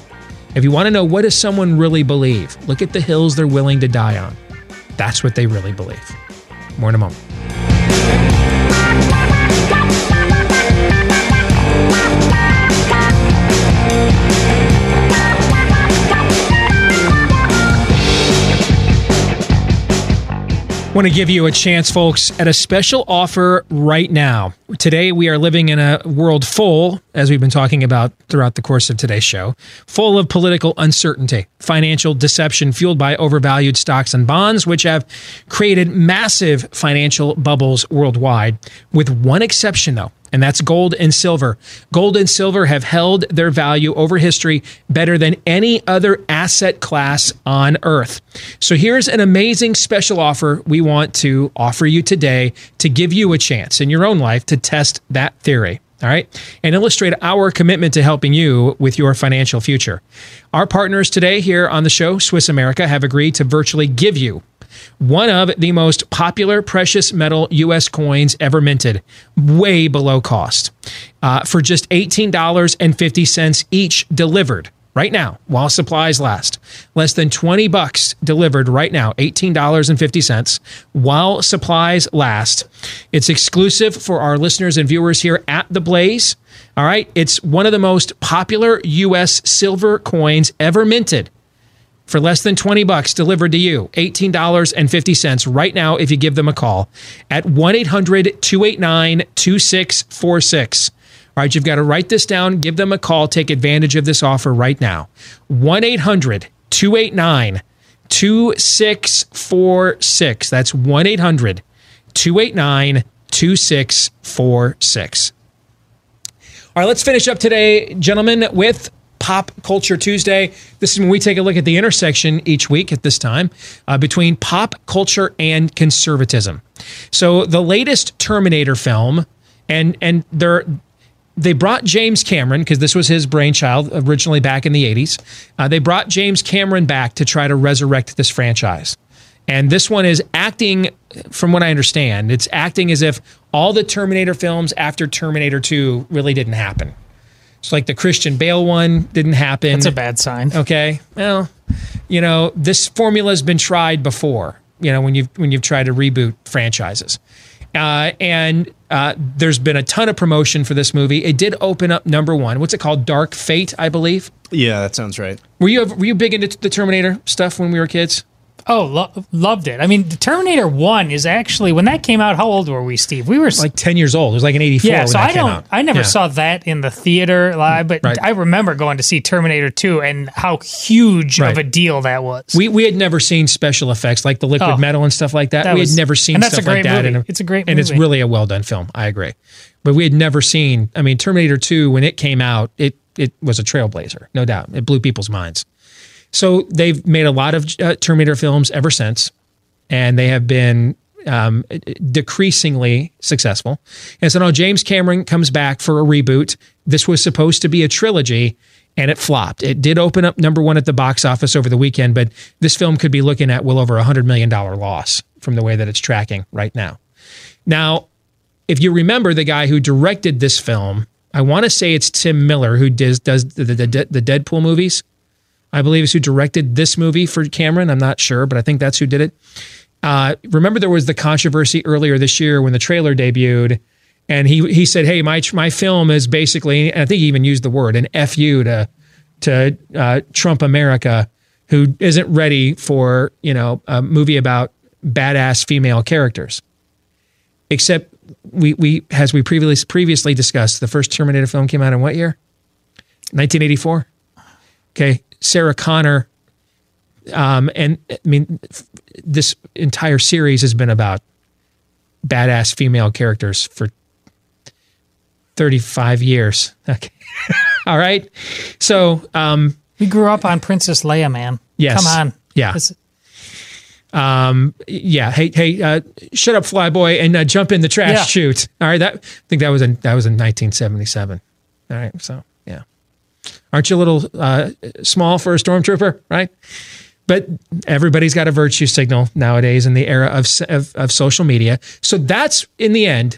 If you want to know what does someone really believe, look at the hills they're willing to die on. That's what they really believe. More in a moment. Want to give you a chance, folks, at a special offer right now. Today, we are living in a world full, as we've been talking about throughout the course of today's show, full of political uncertainty, financial deception fueled by overvalued stocks and bonds, which have created massive financial bubbles worldwide, with one exception, though and that's gold and silver. Gold and silver have held their value over history better than any other asset class on earth. So here's an amazing special offer we want to offer you today to give you a chance in your own life to test that theory. All right. And illustrate our commitment to helping you with your financial future. Our partners today here on the show, Swiss America, have agreed to virtually give you one of the most popular precious metal U.S. coins ever minted, way below cost, uh, for just $18.50 each delivered right now while supplies last. Less than 20 bucks delivered right now, $18.50 while supplies last. It's exclusive for our listeners and viewers here at The Blaze. All right, it's one of the most popular US silver coins ever minted for less than 20 bucks delivered to you. $18.50 right now if you give them a call at 1-800-289-2646. All right, you've got to write this down, give them a call, take advantage of this offer right now. 1-800-289-2646. That's 1-800-289-2646. All right, let's finish up today, gentlemen, with Pop Culture Tuesday. This is when we take a look at the intersection each week at this time uh, between pop culture and conservatism. So the latest Terminator film, and and they're they brought James Cameron because this was his brainchild originally back in the 80s. Uh, they brought James Cameron back to try to resurrect this franchise. And this one is acting, from what I understand, it's acting as if all the Terminator films after Terminator 2 really didn't happen. It's like the Christian Bale one didn't happen. That's a bad sign. Okay. Well, you know, this formula has been tried before. You know, when you've when you've tried to reboot franchises, uh, and uh, there's been a ton of promotion for this movie. It did open up number one. What's it called? Dark Fate, I believe. Yeah, that sounds right. Were you were you big into the Terminator stuff when we were kids? Oh, lo- loved it. I mean, Terminator One is actually when that came out. How old were we, Steve? We were like ten years old. It was like an eighty-four. Yeah, so I don't. Out. I never yeah. saw that in the theater live, mm, but right. I remember going to see Terminator Two and how huge right. of a deal that was. We we had never seen special effects like the liquid oh, metal and stuff like that. that we was, had never seen and that's stuff a great like movie. that. it's a great and movie. it's really a well done film. I agree, but we had never seen. I mean, Terminator Two when it came out, it it was a trailblazer, no doubt. It blew people's minds. So they've made a lot of uh, Terminator films ever since, and they have been um, decreasingly successful. And so now James Cameron comes back for a reboot. This was supposed to be a trilogy, and it flopped. It did open up number one at the box office over the weekend, but this film could be looking at well over a $100 million loss from the way that it's tracking right now. Now, if you remember the guy who directed this film, I want to say it's Tim Miller who does, does the, the, the Deadpool movies. I believe is who directed this movie for Cameron. I'm not sure, but I think that's who did it. Uh, remember, there was the controversy earlier this year when the trailer debuted, and he he said, "Hey, my my film is basically," and I think he even used the word an fu to to uh, Trump America, who isn't ready for you know a movie about badass female characters. Except we we as we previously previously discussed, the first Terminator film came out in what year? 1984. Okay, Sarah Connor. Um, and I mean, this entire series has been about badass female characters for 35 years. Okay. All right. So, um, we grew up on Princess Leia, man. Yes. Come on. Yeah. um, yeah. Hey, hey, uh, shut up, flyboy, and uh, jump in the trash Yeah. chute. All right. That I think that was in that was in 1977. All right. So. Aren't you a little uh, small for a stormtrooper? Right. But everybody's got a virtue signal nowadays in the era of, of of social media. So that's in the end,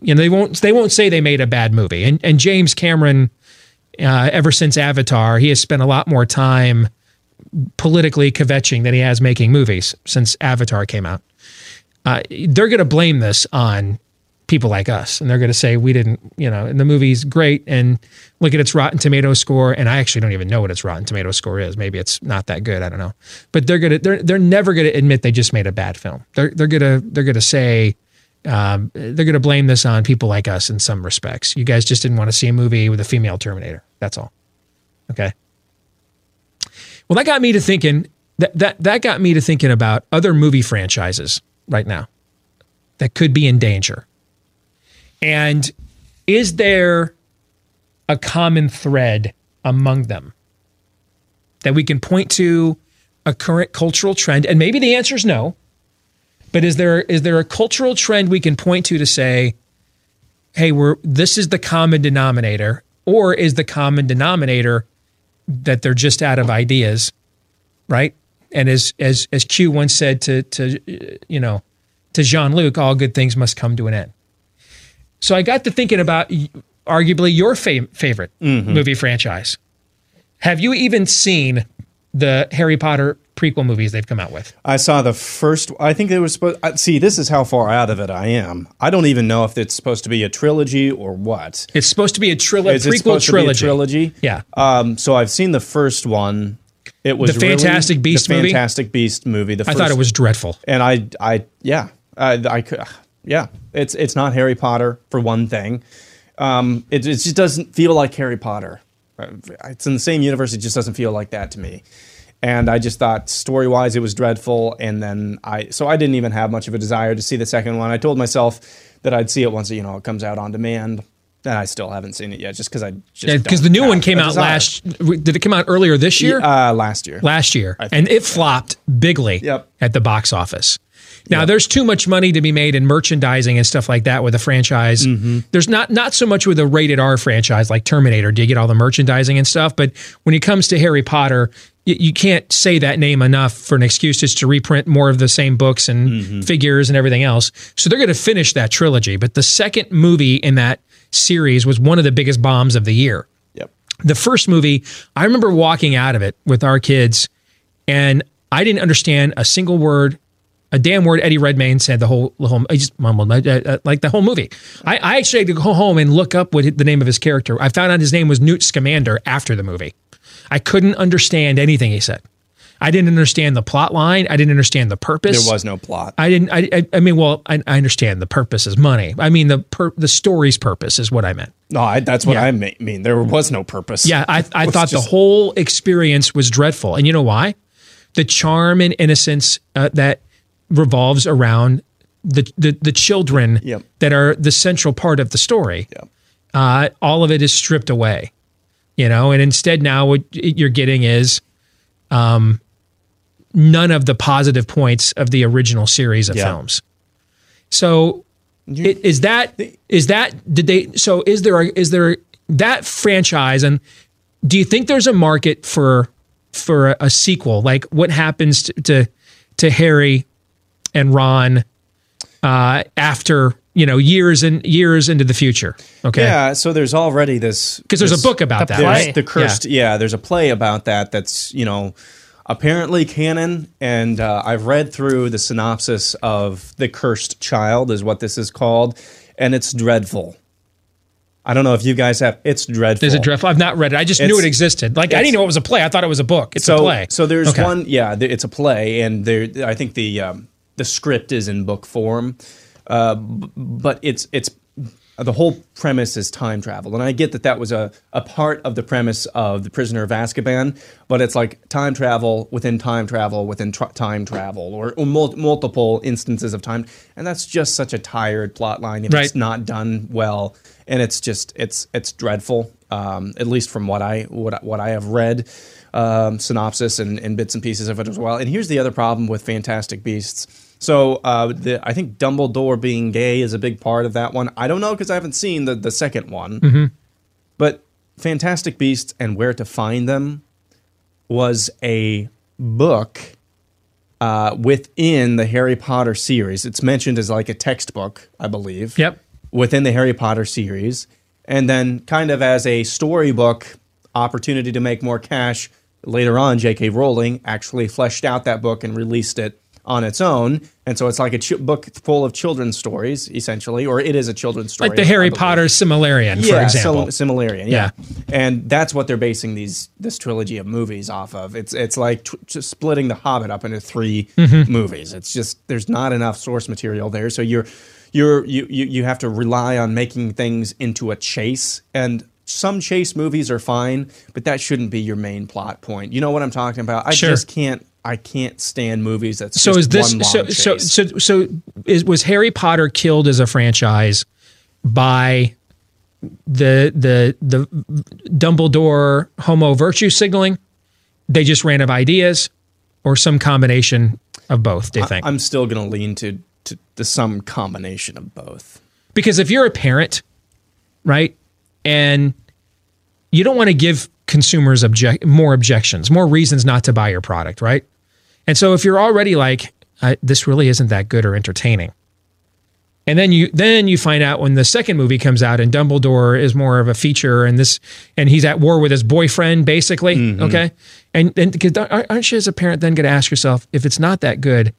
you know, they won't they won't say they made a bad movie. And and James Cameron, uh, ever since Avatar, he has spent a lot more time politically kvetching than he has making movies since Avatar came out. Uh, they're going to blame this on people like us, and they're going to say we didn't, you know, and the movie's great, and look at its Rotten Tomato score, and I actually don't even know what its Rotten Tomato score is. Maybe it's not that good. I don't know, but they're gonna they're they're never going to admit they just made a bad film. They're they're gonna they're gonna say. Um, they're going to blame this on people like us in some respects. You guys just didn't want to see a movie with a female Terminator. That's all. Okay. Well, that got me to thinking. That that that got me to thinking about other movie franchises right now that could be in danger. And is there a common thread among them that we can point to a current cultural trend? And maybe the answer is no. But is there is there a cultural trend we can point to to say, hey, we're this is the common denominator, or is the common denominator that they're just out of ideas, right? And as as as Q once said to to you know to Jean Luc, all good things must come to an end. So I got to thinking about arguably your fa- favorite Mm-hmm. movie franchise. Have you even seen the Harry Potter prequel movies they've come out with? I saw the first. I think they were supposed. See, this is how far out of it I am. I don't even know if it's supposed to be a trilogy or what. It's supposed to be a trilo- Is it prequel supposed to be a trilogy. trilogy. Yeah. Um. So I've seen the first one. It was The Fantastic really, Beast the movie? Fantastic Beast movie. The I thought it was dreadful. and I, I, yeah, I, I could, yeah. It's it's not Harry Potter for one thing. Um. It, it just doesn't feel like Harry Potter. Uh, It's in the same universe. It just doesn't feel like that to me. And I just thought story wise it was dreadful. And then I so I didn't even have much of a desire to see the second one. I told myself that I'd see it once you know it comes out on demand. And I still haven't seen it yet, just because I just Because don't the new one came out last. Did it come out earlier this year? Uh, last year. last year, and it flopped bigly Yep. at the box office. Now, there's too much money to be made in merchandising and stuff like that with a franchise. Mm-hmm. There's not not so much with a rated R franchise like Terminator. Do you get all the merchandising and stuff? But when it comes to Harry Potter, y- you can't say that name enough for an excuse just to reprint more of the same books and Mm-hmm. figures and everything else. So they're going to finish that trilogy. But the second movie in that series was one of the biggest bombs of the year Yep. the first movie, I remember walking out of it with our kids, and I didn't understand a single word, a damn word Eddie Redmayne said the whole, the whole I just mumbled uh, like the whole movie. I, I actually had to go home and look up what the name of his character. I found out his name was Newt Scamander after the movie. I couldn't understand anything he said. I didn't understand the plot line. I didn't understand the purpose. There was no plot. I didn't. I. I, I mean, well, I, I understand the purpose is money. I mean, the per, the story's purpose is what I meant. No, I, that's what Yeah. I me- mean. There was no purpose. Yeah, I, I thought just- the whole experience was dreadful. And you know why? The charm and innocence uh, that revolves around the, the, the children Yep. that are the central part of the story. Uh, all of it is stripped away, you know, and instead now what you're getting is um, none of the positive points of the original series of Yeah. films. So i- is that is that did they so is there a, is there that franchise and do you think there's a market for for a, a sequel like what happens to to, to Harry and Ron uh, after you know years and years into the future okay Yeah, so there's already this because there's a book about that, there's right? The cursed, yeah. There's a play about that. That's you know apparently canon, and uh, I've read through the synopsis of the cursed child, is what this is called, and it's dreadful. I don't know if you guys have. It's dreadful. is it dreadful I've not read it I just knew it existed like I didn't know it was a play I thought it was a book it's so, a play So there's Okay. one, yeah, it's a play, and there, I think the um, the script is in book form, uh, but it's it's the whole premise is time travel, and I get that that was a, a part of the premise of the Prisoner of Azkaban, but it's like time travel within time travel within tr- time travel, or, or mul- multiple instances of time, and that's just such a tired plot line if Right. it's not done well, and it's just it's it's dreadful. Um, at least from what I what I- what I have read, um, synopsis and, and bits and pieces of it as well. And here's the other problem with Fantastic Beasts. So uh, the, I think Dumbledore being gay is a big part of that one. I don't know because I haven't seen the the second one. Mhm. But Fantastic Beasts and Where to Find Them was a book uh, within the Harry Potter series. It's mentioned as like a textbook, I believe. Yep. Within the Harry Potter series. And then, kind of as a storybook opportunity to make more cash, later on, J.K. Rowling actually fleshed out that book and released it on its own, and so it's like a ch- book full of children's stories, essentially, or it is a children's story, like the Harry Potter Silmarillion, yeah, for example. Sim- Silmarillion, yeah. and that's what they're basing these this trilogy of movies off of. It's it's like t- just splitting the Hobbit up into 3 Mhm. movies. It's just there's not enough source material there, so you're you're you you you have to rely on making things into a chase and. Some chase movies are fine, but that shouldn't be your main plot point. You know what I'm talking about? I Sure. just can't. I can't stand movies that's so is this so, so so so is was Harry Potter killed as a franchise by the the the Dumbledore homo virtue signaling? They just ran out of ideas, or some combination of both. Do you think? I, am still going to lean to, to to some combination of both. Because if you're a parent, right, and you don't want to give consumers object more objections, more reasons not to buy your product, right? And so if you're already like, this really isn't that good or entertaining, and then you then you find out when the second movie comes out and Dumbledore is more of a feature and this and he's at war with his boyfriend basically, mm-hmm. okay, and and because aren't you as a parent then going to ask yourself if it's not that good,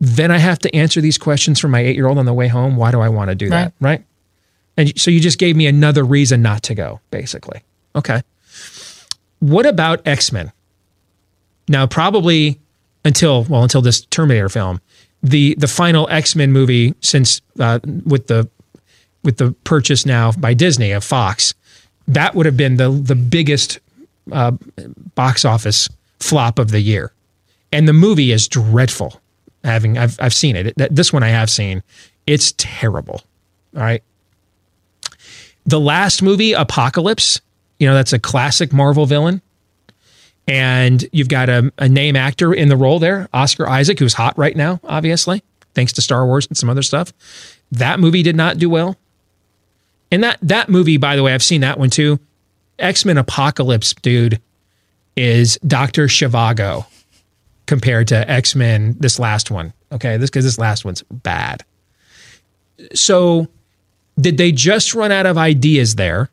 then I have to answer these questions for my eight year old on the way home. Why do I want to do that? Right. And so you just gave me another reason not to go, basically. Okay. What about X Men? Now, probably until well, until this Terminator film, the the final X Men movie since uh, with the with the purchase now by Disney of Fox, that would have been the the biggest uh, box office flop of the year, and the movie is dreadful. Having I've I've seen it. It- This one I have seen. It's terrible. All right. The last movie, Apocalypse, you know, that's a classic Marvel villain. And you've got a, a name actor in the role there, Oscar Isaac, who's hot right now, obviously, thanks to Star Wars and some other stuff. That movie did not do well. And that that movie, by the way, I've seen that one too. X-Men Apocalypse, dude, is Dr. Zhivago compared to X-Men, this last one. Okay, this because this last one's bad. So did they just run out of ideas there?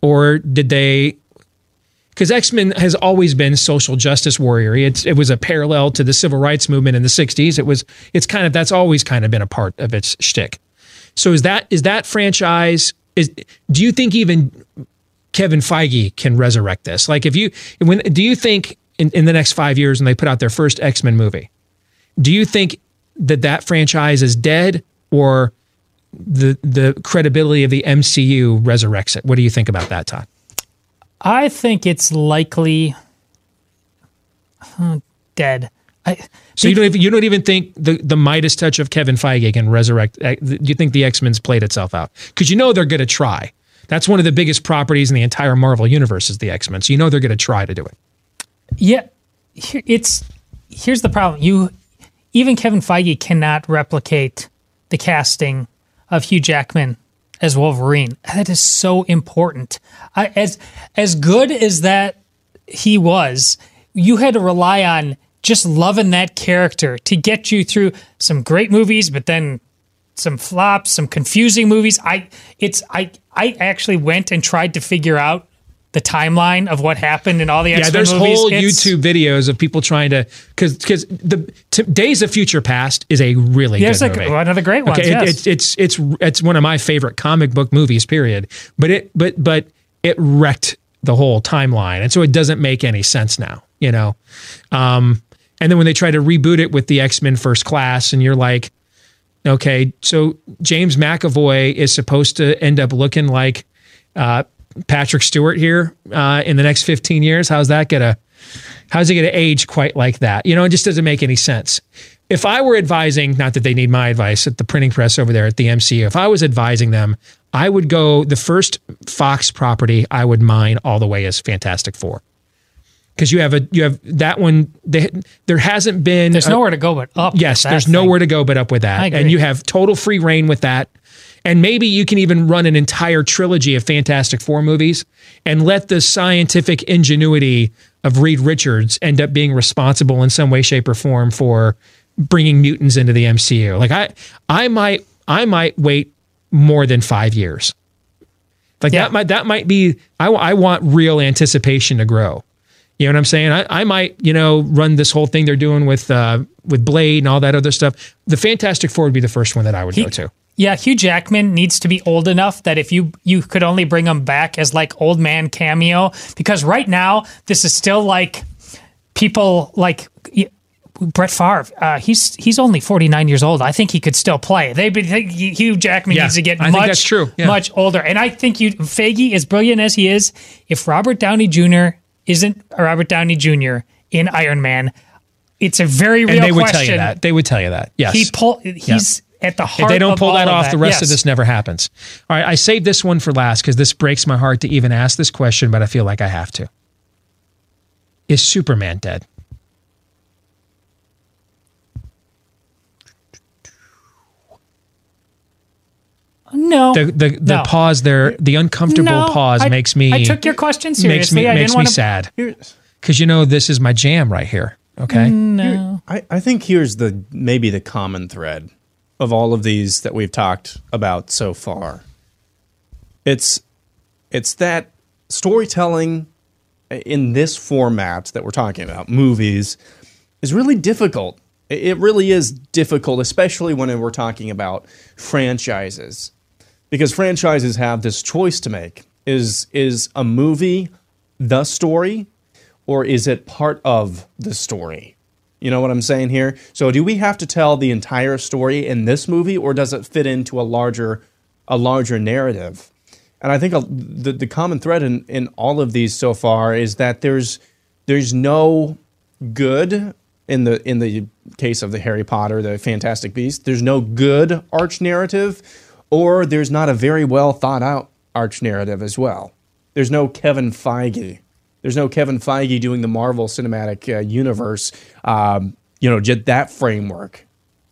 Or did they because X-Men has always been social justice warrior. It's, it was a parallel to the civil rights movement in the 60s. It was it's kind of that's always kind of been a part of its shtick. So is that is that franchise is do you think even Kevin Feige can resurrect this? Like if you when do you think in, in the next 5 years when they put out their first X-Men movie, do you think that that franchise is dead or the the credibility of the MCU resurrects it? What do you think about that, Todd? I think it's likely huh, dead. I, So you don't even, you don't even think the the Midas touch of Kevin Feige can resurrect? uh, Do you think the X Men's played itself out? Because you know they're going to try. That's one of the biggest properties in the entire Marvel universe is the X Men. So you know they're going to try to do it. Yeah, it's here's the problem. You even Kevin Feige cannot replicate the casting of Hugh Jackman as Wolverine. That is so important. I, as as good as that he was, you had to rely on just loving that character to get you through some great movies, but then some flops, some confusing movies. I it's I I actually went and tried to figure out the timeline of what happened in all the Yeah, X-Men there's movies. whole It's- YouTube videos of people trying to because because the t- Days of Future Past is a really Yeah, it's like movie. one of the great ones, Okay, it- yes. it's it's it's it's one of my favorite comic book movies. Period. But it but but it wrecked the whole timeline, and so it doesn't make any sense now. You know, um, and then when they try to reboot it with the X Men First Class, and you're like, okay, so James McAvoy is supposed to end up looking like uh, Patrick Stewart here uh, in the next 15 years. How's that gonna how's it gonna age quite like that? You know, it just doesn't make any sense. If I were advising, not that they need my advice at the printing press over there at the MCU, if I was advising them, I would go the first Fox property I would mine all the way as Fantastic Four. Because you have a you have that one. They, there hasn't been. There's a- nowhere to go but up. Yes, there's thing. nowhere to go but up with that. And you have total free reign with that. And maybe you can even run an entire trilogy of Fantastic Four movies and let the scientific ingenuity of Reed Richards end up being responsible in some way, shape, or form for bringing mutants into the MCU. Like I, I might, I might wait more than five years. Like that might, that might be. I, I want real anticipation to grow. You know what I'm saying? I, I might, you know, run this whole thing they're doing with uh, with Blade and all that other stuff. The Fantastic Four would be the first one that I would He- go to. Yeah, Hugh Jackman needs to be old enough that if you you could only bring him back as like old man cameo because right now this is still like people like Brett Favre. Uh, he's he's only forty nine years old. I think he could still play. They be- think Hugh Jackman Yeah, needs to get I much true. Yeah. much older. And I think you Feige, as brilliant as he is, if Robert Downey Jr. isn't a Robert Downey Jr. in Iron Man, it's a very real And they would question. tell you that. They would tell you that. Yes. He pull. He's at the If they don't of pull that all off, the rest of this never happens. All right, I saved this one for last because this breaks my heart to even ask this question, but I feel like I have to. Is Superman dead? No. The the, the No. pause there, the uncomfortable No, pause I- makes me. I took your question Makes seriously. me I makes didn't me wanna- sad because you know this is my jam right here. Okay. No. I, I think here's the maybe the common thread of all of these that we've talked about so far. It's it's that storytelling in this format that we're talking about, movies, is really difficult. It really is difficult, especially when we're talking about franchises. Because franchises have this choice to make. Is is a movie the story or is it part of the story? You know what I'm saying here? So do we have to tell the entire story in this movie or does it fit into a larger a larger narrative? And I think the the common thread in, in all of these so far is that there's there's no good in the in the case of the Harry Potter, the Fantastic Beast. There's no good arch narrative, or there's not a very well thought out arch narrative as well. There's no Kevin Feige. There's no Kevin Feige doing the Marvel Cinematic uh, Universe. Um, you know, just that framework,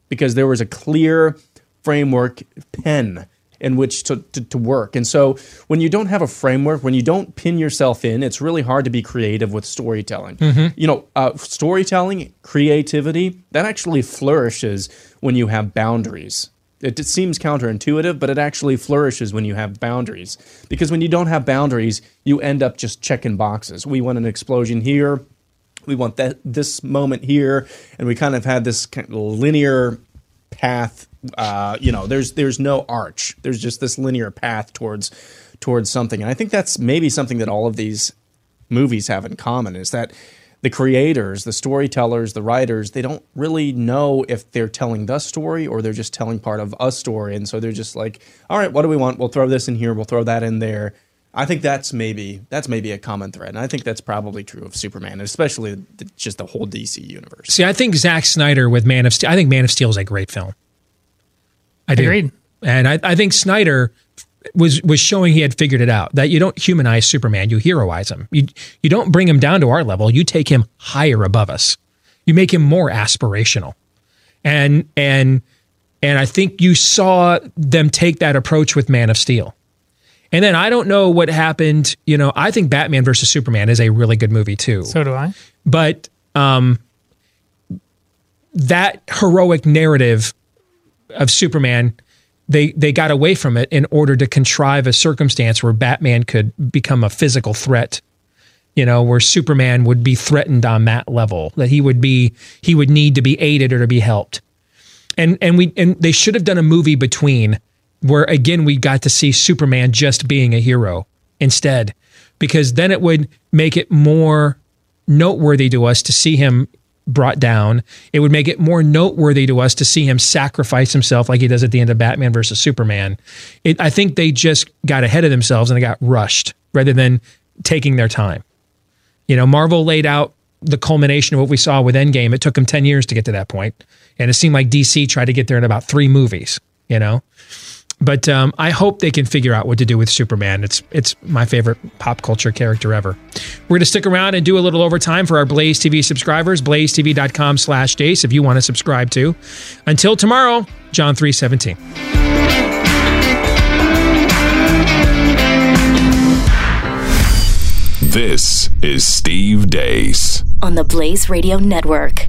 because there was a clear framework pen in which to, to, to work. And so when you don't have a framework, when you don't pin yourself in, it's really hard to be creative with storytelling. Mhm. You know, uh, storytelling, creativity, that actually flourishes when you have boundaries. It, seems counterintuitive, but it actually flourishes when you have boundaries. Because when you don't have boundaries, you end up just checking boxes. We want an explosion here, we want that this moment here, and we kind of had this kind of linear path. Uh, you know, there's there's no arch. There's just this linear path towards towards something, and I think that's maybe something that all of these movies have in common is that the creators, the storytellers, the writers, they don't really know if they're telling the story or they're just telling part of a story, and so they're just like, all right, what do we want? We'll throw this in here. We'll throw that in there. I think that's maybe that's maybe a common thread, and I think that's probably true of Superman, especially the, just the whole DC universe. See, I think Zack Snyder with Man of Steel. I think Man of Steel is a great film. I do. Agreed. And I, I think Snyder was was showing he had figured it out that you don't humanize Superman, you heroize him. You you don't bring him down to our level. You take him higher above us. You make him more aspirational. And and and I think you saw them take that approach with Man of Steel. And then I don't know what happened. You know, I think Batman versus Superman is a really good movie too. So do I. But um, that heroic narrative of Superman, they they got away from it in order to contrive a circumstance where Batman could become a physical threat. You know, where Superman would be threatened on that level, that he would be he would need to be aided or to be helped. And and we and they should have done a movie between where again we got to see Superman just being a hero instead because then it would make it more noteworthy to us to see him brought down. It would make it more noteworthy to us to see him sacrifice himself like he does at the end of Batman versus Superman. It, I think they just got ahead of themselves and they got rushed rather than taking their time. You know, Marvel laid out the culmination of what we saw with Endgame. It took them 10 years to get to that point, And it seemed like DC tried to get there in about three movies, you know? But um, I hope they can figure out what to do with Superman. It's it's my favorite pop culture character ever. We're going to stick around and do a little overtime for our Blaze TV subscribers. BlazeTV.com slash Deace if you want to subscribe to. Until tomorrow, John 317. This is Steve Deace. on the Blaze Radio Network.